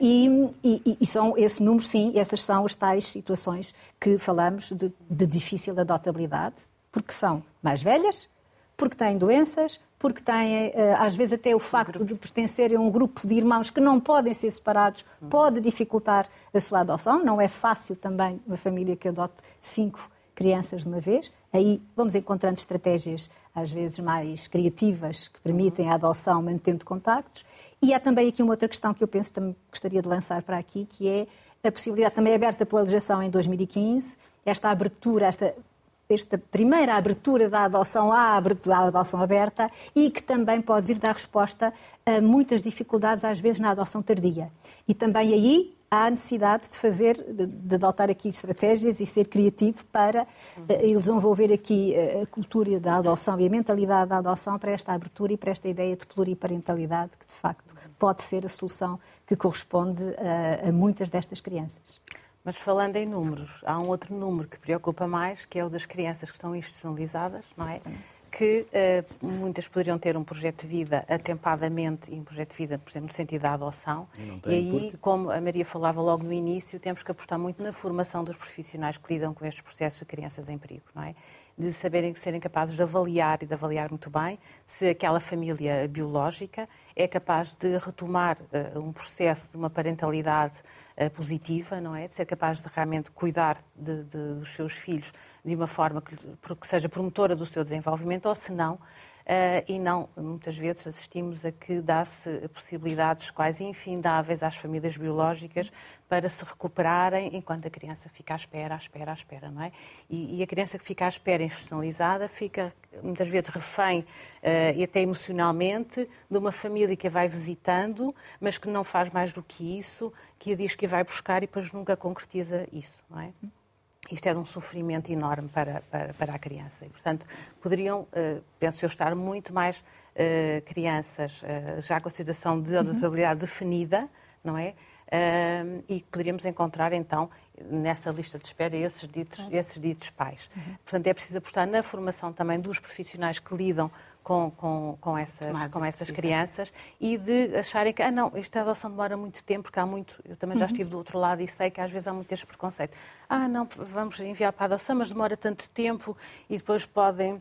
e, e, e, são esse número, sim, essas são as tais situações que falamos de, de difícil adotabilidade, porque são mais velhas, porque têm doenças, porque têm, uh, às vezes, até o facto de pertencerem a um grupo de irmãos que não podem ser separados pode dificultar a sua adoção. Não é fácil também uma família que adote cinco crianças de uma vez. Aí vamos encontrando estratégias, às vezes, mais criativas que permitem a adoção mantendo contactos. E há também aqui uma outra questão que eu penso também gostaria de lançar para aqui, que é a possibilidade também aberta pela legislação em 2015, esta abertura, esta, esta primeira abertura da adoção à, abertura, à adoção aberta e que também pode vir dar resposta a muitas dificuldades, às vezes, na adoção tardia. E também aí há necessidade de fazer, de, de, adotar aqui estratégias e ser criativo para uh, desenvolver aqui uh, a cultura da adoção e a mentalidade da adoção para esta abertura e para esta ideia de pluriparentalidade que, de facto, pode ser a solução que corresponde a, a muitas destas crianças. Mas falando em números, há um outro número que preocupa mais, que é o das crianças que estão institucionalizadas, não é? Que uh, muitas poderiam ter um projeto de vida atempadamente e um projeto de vida, por exemplo, no sentido da adoção. E, e aí, como a Maria falava logo no início, temos que apostar muito na formação dos profissionais que lidam com estes processos de crianças em perigo, não é? De saberem serem capazes de avaliar e de avaliar muito bem se aquela família biológica é capaz de retomar uh, um processo de uma parentalidade uh, positiva, não é? De ser capaz de realmente cuidar de, de, dos seus filhos de uma forma que, que seja promotora do seu desenvolvimento, ou se não, e não, muitas vezes assistimos a que dá-se possibilidades quase infindáveis às famílias biológicas para se recuperarem enquanto a criança fica à espera, à espera, à espera, não é? E, e a criança que fica à espera institucionalizada fica muitas vezes refém uh, e até emocionalmente de uma família que a vai visitando, mas que não faz mais do que isso, que a diz que a vai buscar e depois nunca concretiza isso, não é? Isto é de um sofrimento enorme para, para, para a criança. E, portanto, poderiam, uh, penso eu, estar muito mais uh, crianças já com a situação de adaptabilidade uhum. definida, não é? Uh, e poderíamos encontrar então nessa lista de espera esses ditos, esses ditos pais. Uhum. Portanto, é preciso apostar na formação também dos profissionais que lidam com, com, com essas, com essas crianças e de acharem que, ah, não, esta adoção demora muito tempo, porque há muito. Eu também já uhum. estive do outro lado e sei que às vezes há muito este preconceito. Ah, não, vamos enviar para a adoção, mas demora tanto tempo e depois podem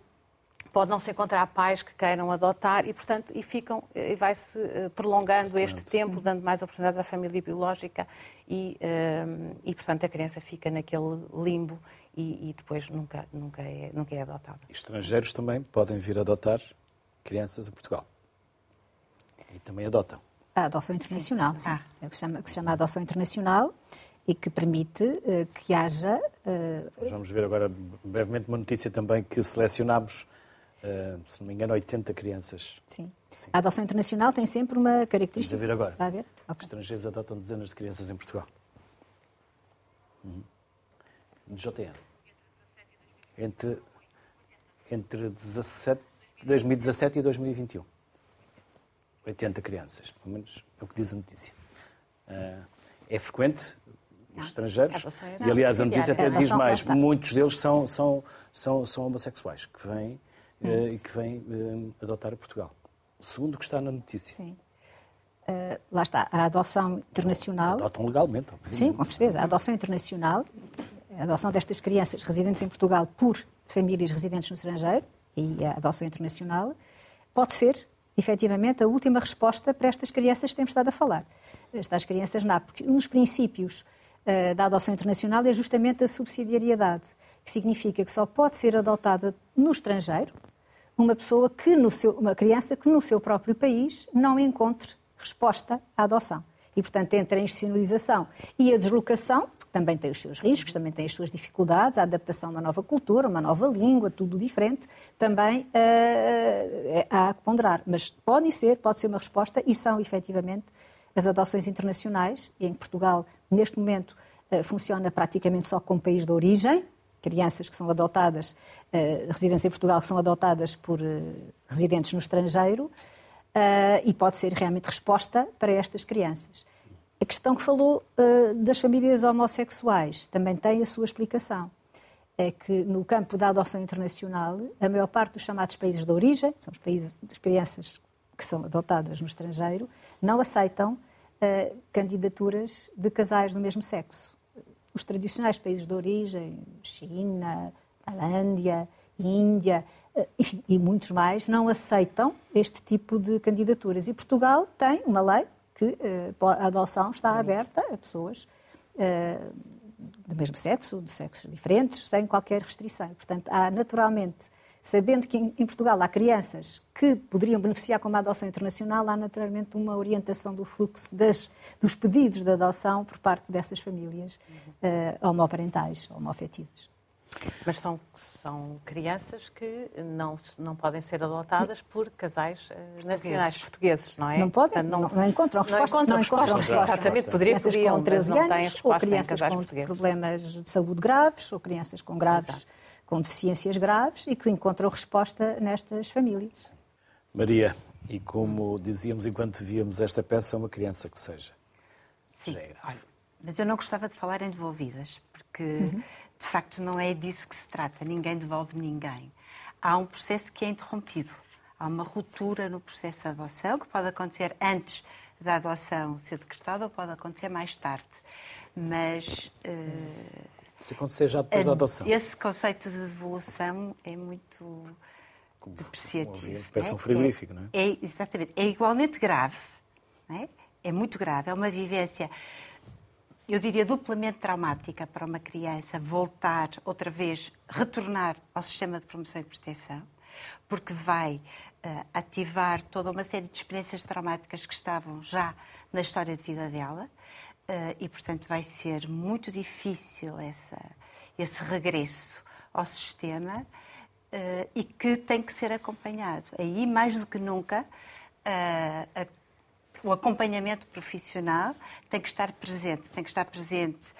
pode não se encontrar pais que queiram adotar e, portanto, e ficam e vai-se eh, prolongando este tempo, dando mais oportunidades à família biológica e, eh, e, portanto, a criança fica naquele limbo e, e, depois nunca, nunca, é, nunca é adotada. Estrangeiros também podem vir adotar crianças a Portugal. E também adotam. A adoção internacional, sim. sim. Ah. É o que se, chama, que se chama adoção internacional e que permite uh, que haja. Uh... Vamos ver agora brevemente uma notícia também que selecionámos Uh, se não me engano, 80 crianças. Sim. Sim. A adoção internacional tem sempre uma característica. Vamos ver agora. Vai ver? Okay. Estrangeiros adotam dezenas de crianças em Portugal. Uhum. JN. Entre, entre 17, 2017 e 2021. 80 crianças, pelo menos é o que diz a notícia. Uh, é frequente os ah, estrangeiros. E, aliás, a notícia até diz mais: muitos deles são, são, são, são homossexuais, que vêm hum. e que vem uh, adotar a Portugal. Segundo o que está na notícia. Sim. Uh, lá está, a adoção internacional. Adotam legalmente, obviamente. Sim, com certeza. A adoção internacional, a adoção destas crianças residentes em Portugal por famílias residentes no estrangeiro e a adoção internacional, pode ser, efetivamente, a última resposta para estas crianças que temos estado a falar. Estas crianças NAP, porque dos princípios uh, da adoção internacional é justamente a subsidiariedade, que significa que só pode ser adotada no estrangeiro uma pessoa que no seu, uma criança que no seu próprio país não encontre resposta à adoção. E, portanto, entre a institucionalização e a deslocação, porque também tem os seus riscos, também tem as suas dificuldades, a adaptação a uma nova cultura, uma nova língua, tudo diferente, também uh, há que ponderar. Mas pode ser, pode ser uma resposta e são, efetivamente, as adoções internacionais. E em Portugal, neste momento, uh, funciona praticamente só como país de origem, crianças que são adotadas, uh, residentes em Portugal, que são adotadas por uh, residentes no estrangeiro, e pode ser realmente resposta para estas crianças. A questão que falou das famílias homossexuais também tem a sua explicação. É que no campo da adoção internacional, a maior parte dos chamados países de origem, são os países das crianças que são adotadas no estrangeiro, não aceitam candidaturas de casais do mesmo sexo os tradicionais países de origem, China, Tailândia, Índia, eh, enfim, e muitos mais, não aceitam este tipo de candidaturas. E Portugal tem uma lei que eh, a adoção está aberta a pessoas eh, do mesmo sexo, de sexos diferentes, sem qualquer restrição. Portanto, há naturalmente sabendo que em Portugal há crianças que poderiam beneficiar com uma adoção internacional, há naturalmente uma orientação do fluxo das, dos pedidos de adoção por parte dessas famílias uh, homoparentais, homoafetivas. Mas são, são crianças que não, não podem ser adotadas por casais uh, nacionais portugueses, não é? Não podem, Portanto, não, não, encontram resposta. Não encontram, não encontram resposta. Exatamente, poderia pedir, com 13 anos, ou crianças com problemas de saúde graves, ou crianças com graves Exato com deficiências graves e que encontram resposta nestas famílias. Maria, e como dizíamos enquanto víamos esta peça, uma criança que seja. Sim. Já é grave. Mas eu não gostava de falar em devolvidas, porque uhum. de facto não é disso que se trata. Ninguém devolve ninguém. Há um processo que é interrompido. Há uma ruptura no processo de adoção que pode acontecer antes da adoção ser decretada ou pode acontecer mais tarde. Mas uh, se acontecer já depois da adoção. Esse conceito de devolução é muito como, depreciativo. Como parece é? um frigorífico, é, não é? é? Exatamente. É igualmente grave. É? é muito grave. É uma vivência, eu diria, duplamente traumática para uma criança voltar outra vez, retornar ao sistema de promoção e proteção. porque vai uh, ativar toda uma série de experiências traumáticas que estavam já na história de vida dela e, portanto, vai ser muito difícil essa, esse regresso ao sistema uh, e que tem que ser acompanhado. Aí, mais do que nunca, a, o acompanhamento profissional tem que estar presente, tem que estar presente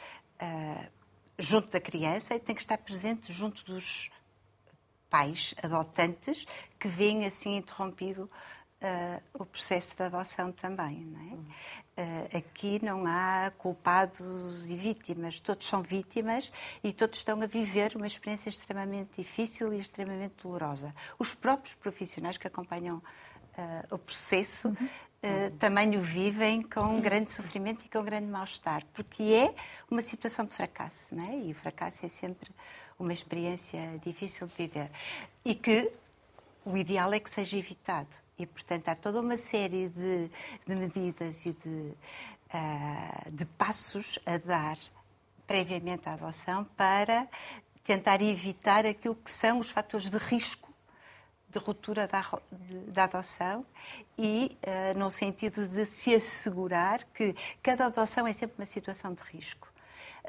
junto da criança e tem que estar presente junto dos pais adotantes que veem assim interrompido uh, o processo de adoção também. Não é? Uh, aqui não há culpados e vítimas, todos são vítimas e todos estão a viver uma experiência extremamente difícil e extremamente dolorosa. Os próprios profissionais que acompanham uh, o processo uhum. Uh, também o vivem com grande sofrimento e com grande mal-estar, porque é uma situação de fracasso, não é? E o fracasso é sempre uma experiência difícil de viver. E que o ideal é que seja evitado. E, portanto, há toda uma série de, de medidas e de, uh, de passos a dar previamente à adoção para tentar evitar aquilo que são os fatores de risco de ruptura da, de, da adoção e uh, no sentido de se assegurar que cada adoção é sempre uma situação de risco.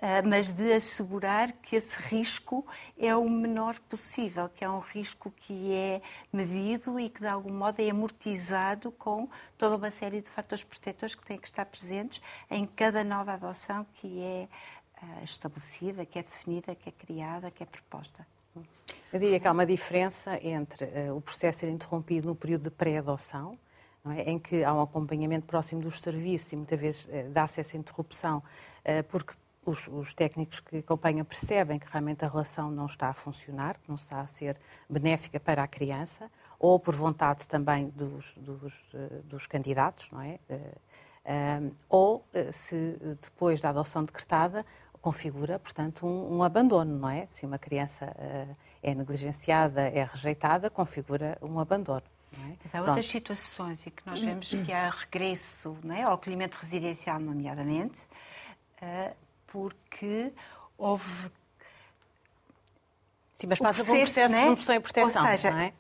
Ah, mas de assegurar que esse risco é o menor possível, que é um risco que é medido e que de algum modo é amortizado com toda uma série de fatores protetores que têm que estar presentes em cada nova adoção que é ah, estabelecida, que é definida, que é criada, que é proposta. Eu diria que há uma diferença entre uh, o processo ser interrompido no período de pré-adoção, é? em que há um acompanhamento próximo dos serviços e muitas vezes uh, dá-se essa interrupção uh, porque os, os, técnicos que acompanham percebem que realmente a relação não está a funcionar, que não está a ser benéfica para a criança, ou por vontade também dos, dos, eh, dos candidatos, não é? Eh, eh, ou se depois da adoção decretada configura, portanto, um, um abandono, não é? Se uma criança é negligenciada, é rejeitada, configura um abandono. É? Mas há outras situações em que nós vemos que há regresso é? ao acolhimento residencial, nomeadamente, porque houve. Sim, mas passa por um processo de promoção e proteção, Ou seja, não é?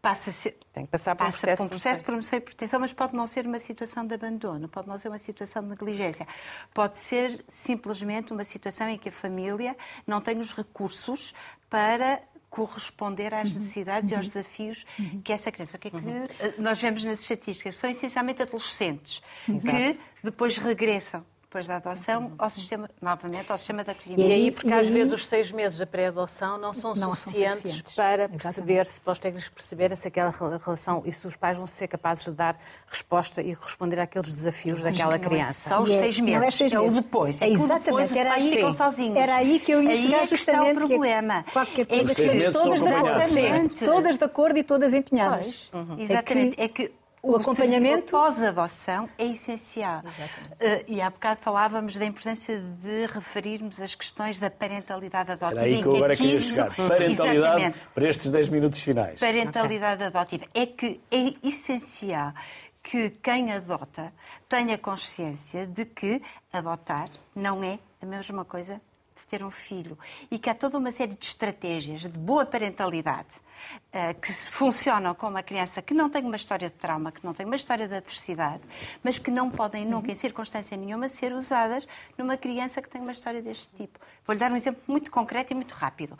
Passa, -se, Tem que passar por um processo, por um processo de promoção e proteção, mas pode não ser uma situação de abandono, pode não ser uma situação de negligência. Pode ser simplesmente uma situação em que a família não tem os recursos para corresponder às uhum. necessidades uhum. e aos uhum. desafios uhum. que essa criança. O que é que uhum. Eh, nós vemos nas estatísticas? São essencialmente adolescentes Exato. que depois regressam depois da adoção, ao sistema, novamente, ao sistema da acolhimento. E aí, porque às vezes os seis meses da pré-adoção não são não suficientes, são suficientes para perceber, se para os técnicos perceberem se aquela relação e se os pais vão ser capazes de dar resposta e responder àqueles desafios Mas daquela criança. É só os é- seis meses, não é, seis meses. é o depois. É exatamente, era aí, ficam sozinhos. Era aí que eu ia chegar aí é justamente. o problema. Que qualquer coisa, é todas, exatamente, todas de acordo e todas empenhadas. Uhum. Exatamente. É que o, acompanhamento pós-adoção é essencial. Uh, e há bocado falávamos da importância de referirmos as questões da parentalidade adotiva. Era aí que eu agora queria chegar. Parentalidade Exatamente. para estes 10 minutos finais. Parentalidade okay. adotiva. É que é essencial que quem adota tenha consciência de que adotar não é a mesma coisa ter um filho e que há toda uma série de estratégias de boa parentalidade que funcionam com uma criança que não tem uma história de trauma, que não tem uma história de adversidade, mas que não podem nunca, em circunstância nenhuma, ser usadas numa criança que tem uma história deste tipo. Vou-lhe dar um exemplo muito concreto e muito rápido.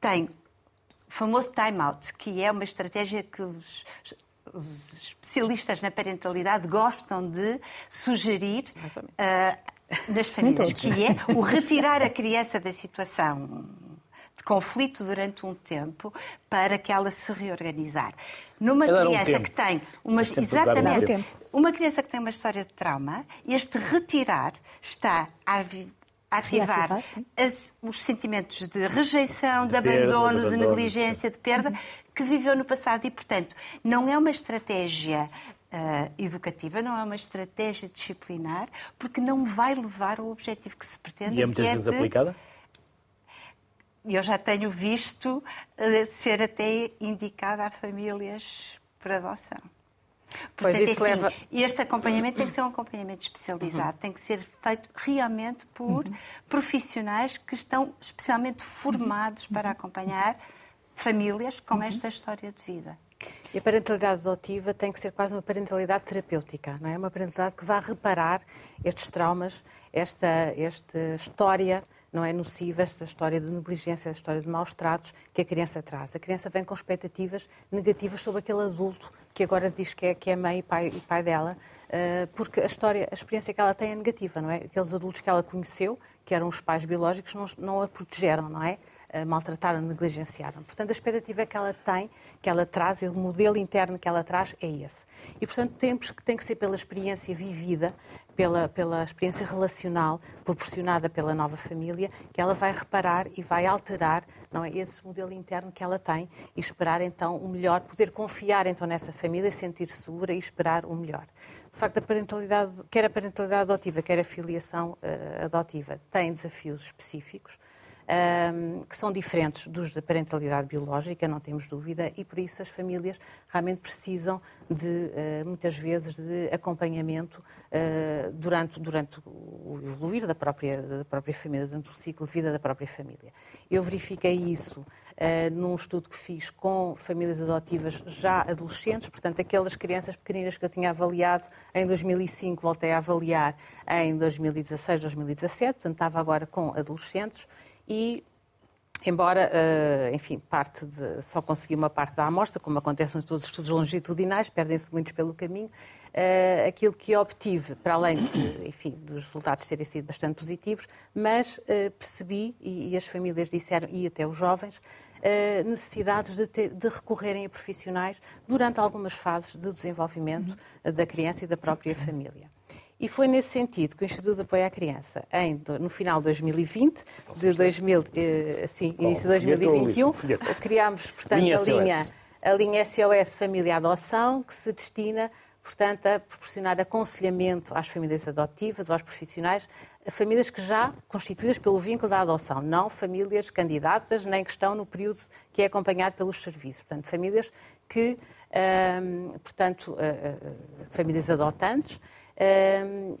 Tem o famoso time-out, que é uma estratégia que os, os especialistas na parentalidade gostam de sugerir uh, nas famílias, que é o retirar a criança da situação conflito durante um tempo para que ela se reorganizar. Numa criança um que tem uma, é exatamente uma criança que tem uma história de trauma, este retirar está a ativar as, os sentimentos de rejeição, de, de abandono, de, de, negligência, de perda que viveu no passado e, portanto, não é uma estratégia uh, educativa, não é uma estratégia disciplinar, porque não vai levar ao objetivo que se pretende. E é muitas é vezes de... aplicada? Eu já tenho visto uh, ser até indicada a famílias por adoção. Portanto, pois isso é assim, leva... este acompanhamento tem que ser um acompanhamento especializado, uhum. tem que ser feito realmente por uhum. profissionais que estão especialmente formados para acompanhar famílias com uhum. esta história de vida. E a parentalidade adotiva tem que ser quase uma parentalidade terapêutica, não é? Uma parentalidade que vá reparar estes traumas, esta, esta história não é nociva, esta história de negligência, esta história de maus tratos que a criança traz. A criança vem com expectativas negativas sobre aquele adulto que agora diz que é, que é mãe e pai, e pai dela, uh, porque a história, a experiência que ela tem é negativa, não é? Aqueles adultos que ela conheceu, que eram os pais biológicos, não, não a protegeram, não é? maltrataram, negligenciaram. Portanto, a expectativa que ela tem, que ela traz, o modelo interno que ela traz é esse. E, portanto, temos que tem que ser pela experiência vivida, pela, pela experiência relacional proporcionada pela nova família, que ela vai reparar e vai alterar não é, esse modelo interno que ela tem e esperar então o melhor, poder confiar então nessa família, sentir-se segura e esperar o melhor. De facto, a parentalidade, quer a parentalidade adotiva, quer a filiação uh, adotiva, tem desafios específicos um, que são diferentes dos da parentalidade biológica, não temos dúvida, e por isso as famílias realmente precisam de, uh, muitas vezes, de acompanhamento uh, durante, durante o evoluir da própria, da própria família, durante o ciclo de vida da própria família. Eu verifiquei isso uh, num estudo que fiz com famílias adotivas já adolescentes, portanto, aquelas crianças pequeninas que eu tinha avaliado em 2005, voltei a avaliar em 2016, 2017, portanto, estava agora com adolescentes e embora, uh, enfim, parte de, só consegui uma parte da amostra, como acontece em todos os estudos longitudinais, perdem-se muitos pelo caminho, uh, aquilo que obtive, para além de, enfim, dos resultados terem sido bastante positivos, mas uh, percebi, e, e, as famílias disseram, e até os jovens, necessidades de, ter, de, recorrerem a profissionais durante algumas fases do desenvolvimento da criança e da própria família. E foi nesse sentido que o Instituto de Apoio à Criança, em, no final de 2020, de 2000, eh, início de 2021, criámos, portanto, linha a linha, a linha SOS Família Adoção, que se destina, portanto, a proporcionar aconselhamento às famílias adotivas, aos profissionais, a famílias que já constituídas pelo vínculo da adoção, não famílias candidatas, nem que estão no período que é acompanhado pelos serviços. Portanto, famílias que, hum, portanto, uh, uh, famílias adotantes,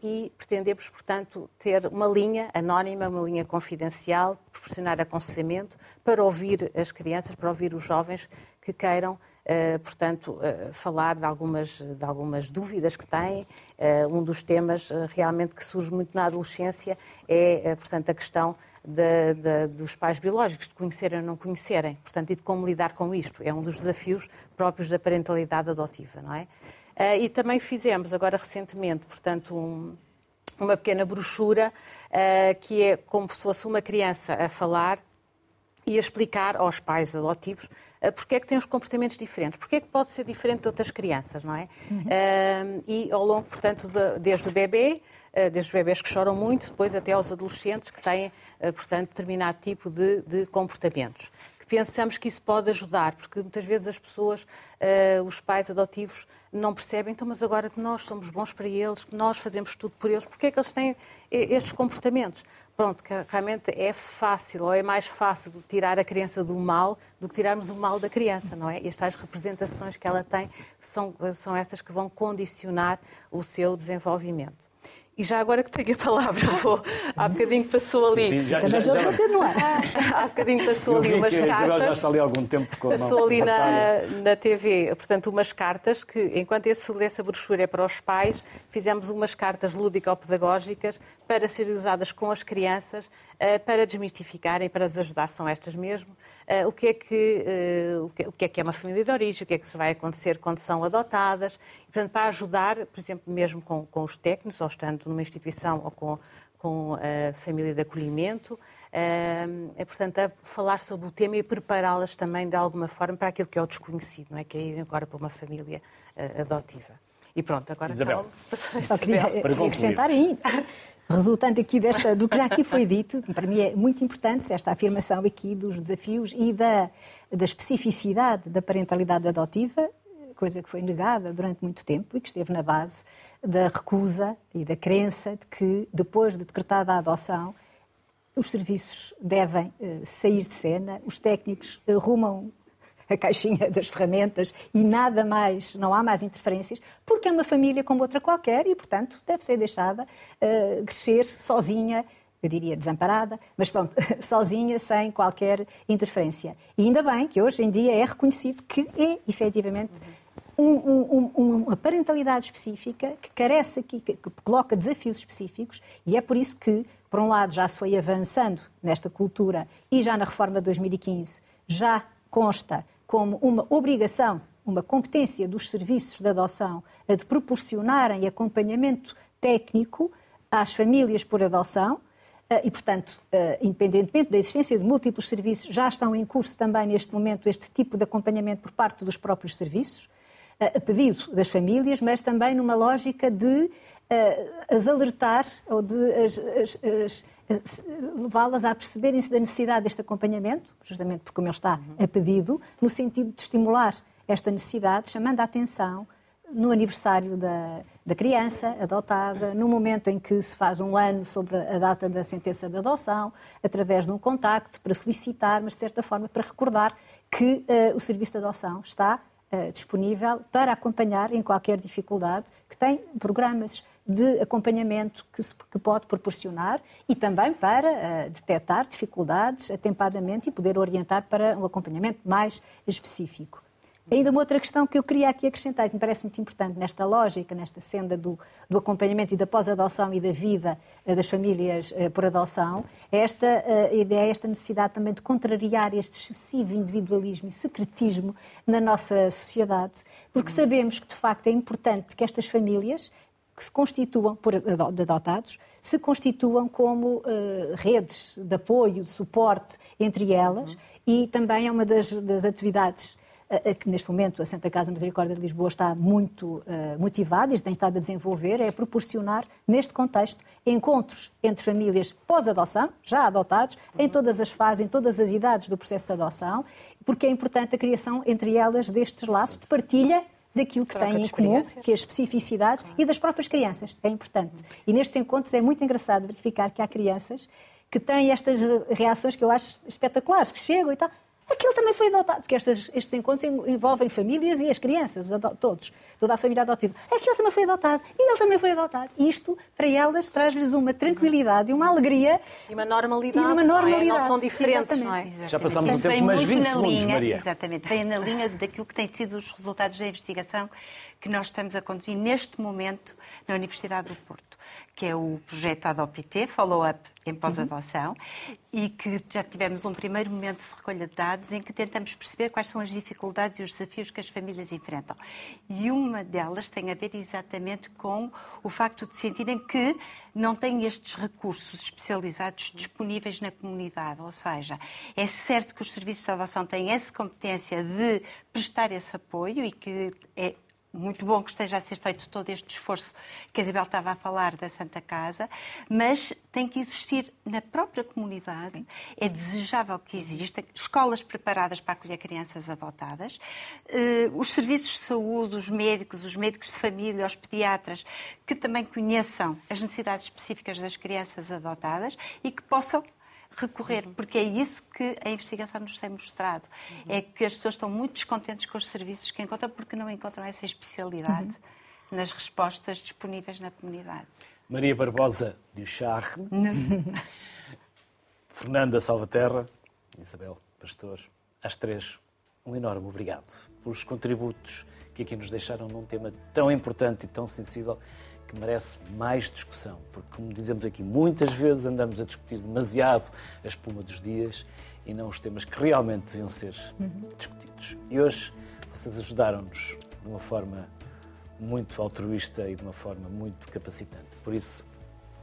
e pretendemos, portanto, ter uma linha anónima, uma linha confidencial, proporcionar aconselhamento para ouvir as crianças, para ouvir os jovens que queiram Uh, portanto, uh, falar de algumas, de algumas dúvidas que têm. Uh, um dos temas realmente que surge muito na adolescência é, portanto, a questão dos pais biológicos, de conhecerem ou não conhecerem, portanto, e de como lidar com isto. É um dos desafios próprios da parentalidade adotiva, não é? Uh, e também fizemos agora recentemente, portanto, um, uma pequena brochura uh, que é como se fosse uma criança a falar e a explicar aos pais adotivos uh, porque é que tem os comportamentos diferentes, porque é que pode ser diferente de outras crianças, não é? Uhum. Uh, e ao longo, portanto, de, desde o bebê, desde os bebés que choram muito, depois até aos adolescentes que têm, portanto, determinado tipo de, de comportamentos pensamos que isso pode ajudar, porque muitas vezes as pessoas, uh, os pais adotivos, não percebem, então, mas agora que nós somos bons para eles, que nós fazemos tudo por eles, porque é que eles têm estes comportamentos? Pronto, que realmente é fácil, ou é mais fácil tirar a criança do mal do que tirarmos o mal da criança, não é? Estas representações que ela tem são, são essas que vão condicionar o seu desenvolvimento. E já agora que tenho a palavra, vou. Há bocadinho passou ali. Sim, sim, já, já, já, já... Há bocadinho passou ali umas cartas. Já está ali há algum tempo com Passou ali na, na TV, portanto, umas cartas que, enquanto esse, essa brochura é para os pais, fizemos umas cartas lúdico-pedagógicas para serem usadas com as crianças eh, para desmistificarem, para as ajudar, são estas mesmo. Eh, o que, é que, eh, o que é que é uma família de origem, o que é que se vai acontecer quando são adotadas, e, portanto, para ajudar, por exemplo, mesmo com, com os técnicos, ou estando numa instituição ou com, com a família de acolhimento, é, portanto, a falar sobre o tema e prepará-las também de alguma forma para aquilo que é o desconhecido, não é? Que é ir agora para uma família adotiva. E pronto, agora Isabel. Só queria acrescentar aí, resultante aqui desta, do que já aqui foi dito, para mim é muito importante esta afirmação aqui dos desafios e da, da especificidade da parentalidade adotiva, coisa que foi negada durante muito tempo e que esteve na base da recusa e da crença de que, depois de decretada a adoção, os serviços devem uh, sair de cena, os técnicos arrumam a caixinha das ferramentas e nada mais, não há mais interferências, porque é uma família como outra qualquer e, portanto, deve ser deixada uh, crescer sozinha eu diria desamparada, mas pronto, sozinha, sem qualquer interferência. E ainda bem que hoje em dia é reconhecido que é, efetivamente, um, um, uma parentalidade específica que carece aqui, que, que coloca desafios específicos, e é por isso que, por um lado, já se foi avançando nesta cultura e já na reforma de 2015 já consta como uma obrigação, uma competência dos serviços de adoção a de proporcionarem acompanhamento técnico às famílias por adoção, eh, e, portanto, eh, independentemente da existência de múltiplos serviços, já estão em curso também neste momento este tipo de acompanhamento por parte dos próprios serviços, eh, a pedido das famílias, mas também numa lógica de as alertar ou de as, as, as, levá-las a perceberem-se da necessidade deste acompanhamento, justamente porque como ele está a pedido, no sentido de estimular esta necessidade, chamando a atenção no aniversário da, da criança adotada, no momento em que se faz um ano sobre a data da sentença de adoção, através de um contacto para felicitar, mas de certa forma para recordar que uh, o serviço de adoção está uh, disponível para acompanhar em qualquer dificuldade, que tem programas de acompanhamento que, se, que pode proporcionar e também para uh, detectar dificuldades atempadamente e poder orientar para um acompanhamento mais específico. Ainda uma outra questão que eu queria aqui acrescentar, que me parece muito importante nesta lógica, nesta senda do, do acompanhamento e da pós-adoção e da vida uh, das famílias uh, por adoção, é esta ideia, esta necessidade também de contrariar este excessivo individualismo e secretismo na nossa sociedade, porque sabemos que, de facto, é importante que estas famílias que se constituam, por adotados, se constituam como redes de apoio, de suporte entre elas, uhum. e também é uma das, das atividades que neste momento a Santa Casa Misericórdia de Lisboa está muito uh, motivada e tem estado a desenvolver, é proporcionar, neste contexto, encontros entre famílias pós-adoção, já adotados, uhum. em todas as fases, em todas as idades do processo de adoção, porque é importante a criação entre elas destes laços de partilha daquilo que têm em comum, que é as especificidades, e das próprias crianças. É importante. E nestes encontros é muito engraçado verificar que há crianças que têm estas reações que eu acho espetaculares, que chegam e tal. Aquele também foi adotado, porque estes, estes encontros envolvem famílias e as crianças, todos, toda a família adotiva. Aquele também foi adotado e ele também foi adotado. Isto, para elas, traz-lhes uma tranquilidade e uma alegria. E uma normalidade. E uma normalidade. Não, é? não são diferentes, não é? Já passámos o tempo, mas 20 segundos, linha, Maria. Exatamente, vem na linha daquilo que têm sido os resultados da investigação que nós estamos a conduzir neste momento na Universidade do Porto que é o projeto ADOPT, Follow-up em pós-adoção, uhum. e que já tivemos um primeiro momento de recolha de dados em que tentamos perceber quais são as dificuldades e os desafios que as famílias enfrentam. E uma delas tem a ver exatamente com o facto de sentirem que não têm estes recursos especializados disponíveis na comunidade. Ou seja, é certo que os serviços de adoção têm essa competência de prestar esse apoio e que é muito bom que esteja a ser feito todo este esforço que a Isabel estava a falar da Santa Casa, mas tem que existir na própria comunidade, Sim. é desejável que exista escolas preparadas para acolher crianças adotadas, eh, os serviços de saúde, os médicos, os médicos de família, os pediatras, que também conheçam as necessidades específicas das crianças adotadas e que possam recorrer, uhum. porque é isso que a investigação nos tem mostrado. Uhum. É que as pessoas estão muito descontentes com os serviços que encontram porque não encontram essa especialidade uhum. nas respostas disponíveis na comunidade. Maria Barbosa Ducharme, Fernanda Salvaterra, Isabel Pastor, às três, um enorme obrigado pelos contributos que aqui nos deixaram num tema tão importante e tão sensível que merece mais discussão, porque, como dizemos aqui, muitas vezes andamos a discutir demasiado a espuma dos dias e não os temas que realmente deviam ser uhum. discutidos. E hoje vocês ajudaram-nos de uma forma muito altruísta e de uma forma muito capacitante. Por isso,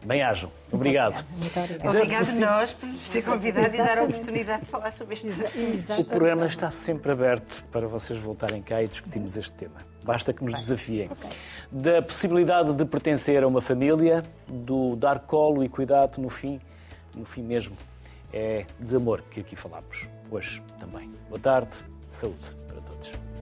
Bem-ajam. Obrigado. Obrigado. Obrigado a nós por nos ter convidado Exatamente. e dar a oportunidade de falar sobre este assunto. O programa está sempre aberto para vocês voltarem cá e discutirmos este tema. Basta que nos desafiem. Okay. Da possibilidade de pertencer a uma família, do dar colo e cuidado no fim, no fim mesmo, é de amor que aqui falamos. Hoje também. Boa tarde, saúde para todos.